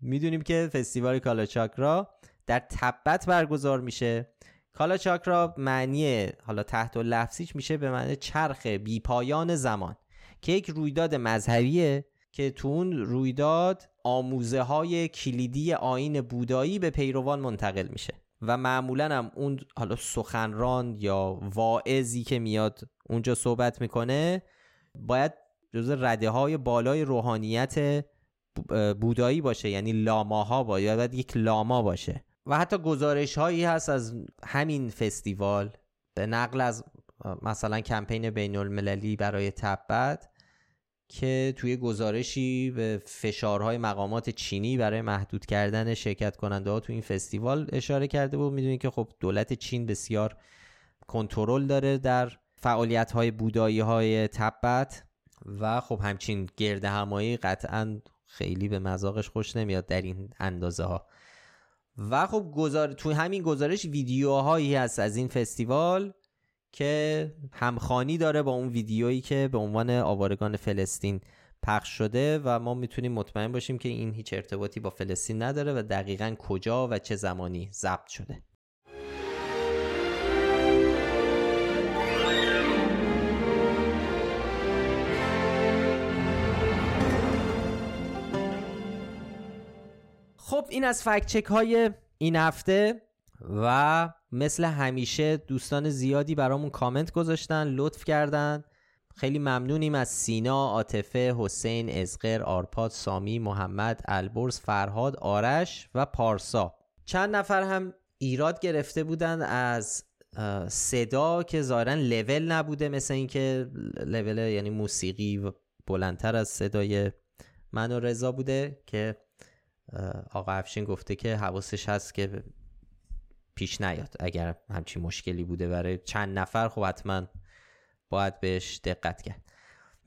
می‌دونیم که فستیوال کالاچاکرا در تبت برگزار میشه. کالاچاکرا معنی حالا تحت و لفظیش میشه به معنی چرخ بیپایان زمان که یک رویداد مذهبیه که تو اون رویداد آموزه های کلیدی آین بودایی به پیروان منتقل میشه و معمولا هم اون حالا سخنران یا واعظی که میاد اونجا صحبت می‌کنه باید جز رده های بالای روحانیت بودایی باشه یعنی لاماها باید یک لاما باشه. و حتی گزارش هایی هست از همین فستیوال به نقل از مثلا کمپین بین المللی برای تبت که توی گزارشی به فشارهای مقامات چینی برای محدود کردن شرکت کننده ها تو این فستیوال اشاره کرده بود می‌دونید که خب دولت چین بسیار کنترل داره در فعالیت های بودایی های تبت و خب همچین گرد همایی قطعا خیلی به مذاقش خوش نمیاد در این اندازه ها و خب گزار... توی همین گزارش ویدیوهایی هست از این فستیوال که همخانی داره با اون ویدیویی که به عنوان آوارگان فلسطین پخش شده و ما می‌تونیم مطمئن باشیم که این هیچ ارتباطی با فلسطین نداره و دقیقا کجا و چه زمانی ضبط شده. خب این از فکچک های این هفته و مثل همیشه دوستان زیادی برامون کامنت گذاشتن لطف کردن. خیلی ممنونیم از سینا، عاطفه، حسین، ازقر، آرپاد، سامی، محمد، البرز، فرهاد، آرش و پارسا. چند نفر هم ایراد گرفته بودن از صدا که ظاهرا لول نبوده مثل اینکه لول یعنی موسیقی بلندتر از صدای من و رضا بوده که آقا افشین گفته که حواسش هست که پیش نیاد. اگر همچین مشکلی بوده برای چند نفر خب حتما باید بهش دقت کرد.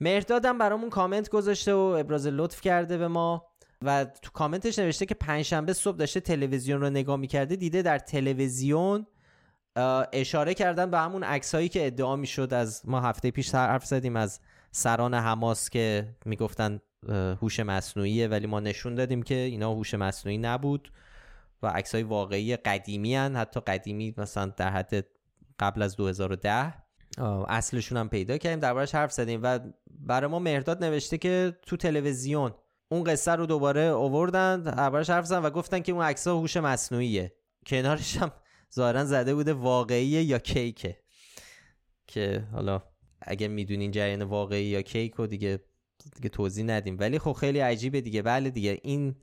مهردادم برامون کامنت گذاشته و ابراز لطف کرده به ما. و تو کامنتش نوشته که پنجشنبه صبح داشته تلویزیون رو نگاه می‌کرده دیده در تلویزیون اشاره کردن به همون عکسایی که ادعا می‌شد از ما هفته پیش حرف زدیم از سران حماس که می‌گفتن هوش مصنوعیه ولی ما نشون دادیم که اینا هوش مصنوعی نبود و عکس های واقعی قدیمی هن. حتی قدیمی مثلا در حد قبل از 2010 اصلشون هم پیدا کردیم دربارش حرف زدیم و برای ما مهرداد نوشته که تو تلویزیون اون قصه رو دوباره اووردن دربارش حرف زدن و گفتن که اون عکس ها هوش مصنوعیه. کنارش هم ظاهرا زده بوده واقعیه یا کیکه. که حالا اگه می‌دونین جریان واقعی یا کیک رو دیگه دیگه توضیح ندیم. ولی خب خیلی عجیبه دیگه. بله دیگه این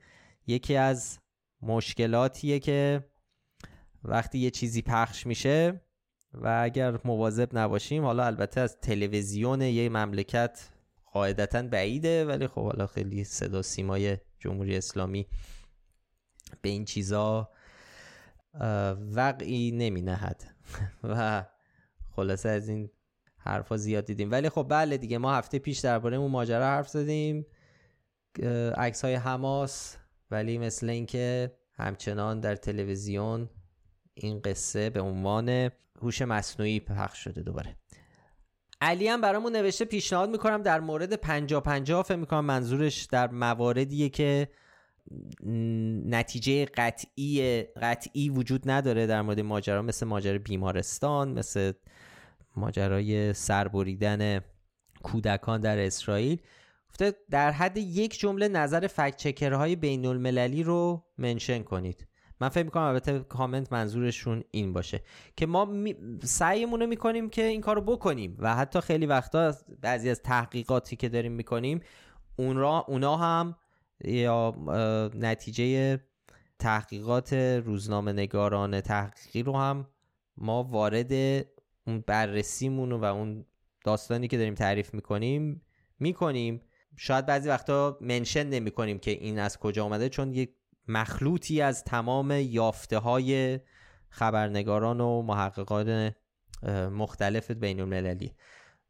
یکی از مشکلاتیه که وقتی یه چیزی پخش میشه و اگر مواظب نباشیم حالا البته از تلویزیون یه مملکت قاعدتا بعیده ولی خب حالا خیلی صدا سیمای جمهوری اسلامی به این چیزا وقعی نمی نهد و خلاصه از این حرفا زیاد دیدیم. ولی خب بله دیگه ما هفته پیش درباره اون ماجرا حرف زدیم. عکس های حماس ولی مثل اینکه همچنان در تلویزیون این قصه به عنوان هوش مصنوعی پخش شده دوباره. علی هم برامون نوشته پیشنهاد می‌کنم در مورد پنجا پنجا فکر می‌کنم منظورش در مواردیه که نتیجه قطعی قطعی وجود نداره در مورد ماجرا. مثل ماجرا بیمارستان مثل ماجرای سربریدن کودکان در اسرائیل. گفته در حد یک جمله نظر فکت چکرهای بین المللی رو منشن کنید. من فکر می‌کنم البته کامنت منظورشون این باشه که ما می... سعیمون می‌کنیم که این کارو بکنیم و حتی خیلی وقتا بعضی از تحقیقاتی که داریم می‌کنیم اون را اونا هم یا نتیجه تحقیقات روزنامه نگاران تحقیقی رو هم ما وارد اون بررسیمون و اون داستانی که داریم تعریف می‌کنیم می‌کنیم. شاید بعضی وقتا منشن نمی کنیم که این از کجا آمده چون یک مخلوطی از تمام یافته های خبرنگاران و محققان مختلف بین المللی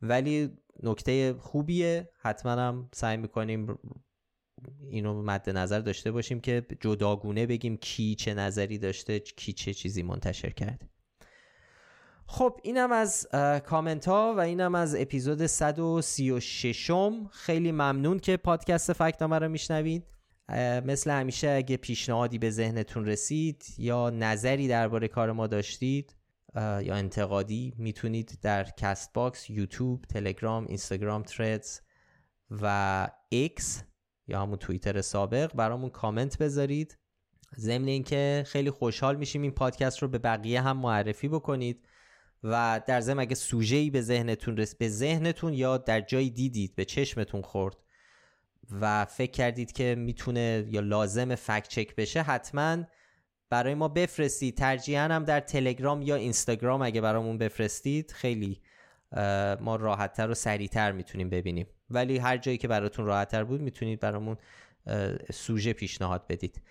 ولی نکته خوبیه حتما هم سعی می‌کنیم اینو مد نظر داشته باشیم که جداگونه بگیم کی چه نظری داشته کی چه چیزی منتشر کرده. خب اینم از کامنت ها و اینم از اپیزود 136 م خیلی ممنون که پادکست فکتنامه رو میشنوید. مثل همیشه اگه پیشنهادی به ذهنتون رسید یا نظری درباره کار ما داشتید یا انتقادی می‌تونید در Castbox، یوتیوب، تلگرام، اینستاگرام، Threads و X یا همون توییتر سابق برامون کامنت بذارید. ضمن اینکه خیلی خوشحال میشیم این پادکست رو به بقیه هم معرفی بکنید. و در ضمن اگه سوژه‌ای به ذهنتون رس به ذهنتون یا در جایی دیدید به چشمتون خورد و فکر کردید که می‌تونه یا لازم fact check بشه حتما برای ما بفرستید. ترجیحاً هم در تلگرام یا اینستاگرام اگه برامون بفرستید خیلی ما راحتتر و سریعتر می‌تونیم ببینیم. ولی هر جایی که براتون راحتتر بود می‌تونید برامون سوژه پیشنهاد بدید.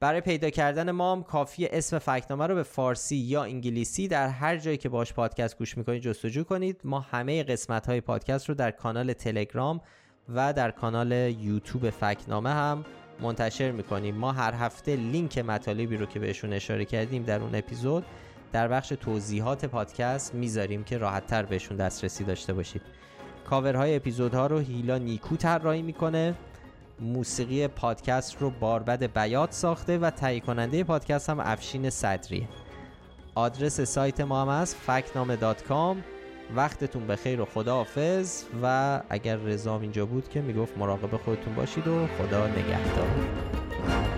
برای پیدا کردن ما هم کافی اسم فکنامه رو به فارسی یا انگلیسی در هر جایی که باش پادکست گوش می‌کنید جستجو کنید. ما همه قسمت های پادکست رو در کانال تلگرام و در کانال یوتیوب فکنامه هم منتشر می‌کنیم. ما هر هفته لینک مطالبی رو که بهشون اشاره کردیم در اون اپیزود در بخش توضیحات پادکست می‌ذاریم که راحتتر بهشون دسترسی داشته باشید. کاورهای اپیزودها رو هیلا نیکو طراحی می‌کنه. موسیقی پادکست رو باربد بیات ساخته و تهیه کننده پادکست هم افشین صدریه آدرس سایت ما هم هست فکنامه وقتتون بخیر و خداحافظ. و اگر رزام اینجا بود که می‌گفت مراقب خودتون باشید و خدا نگهدار.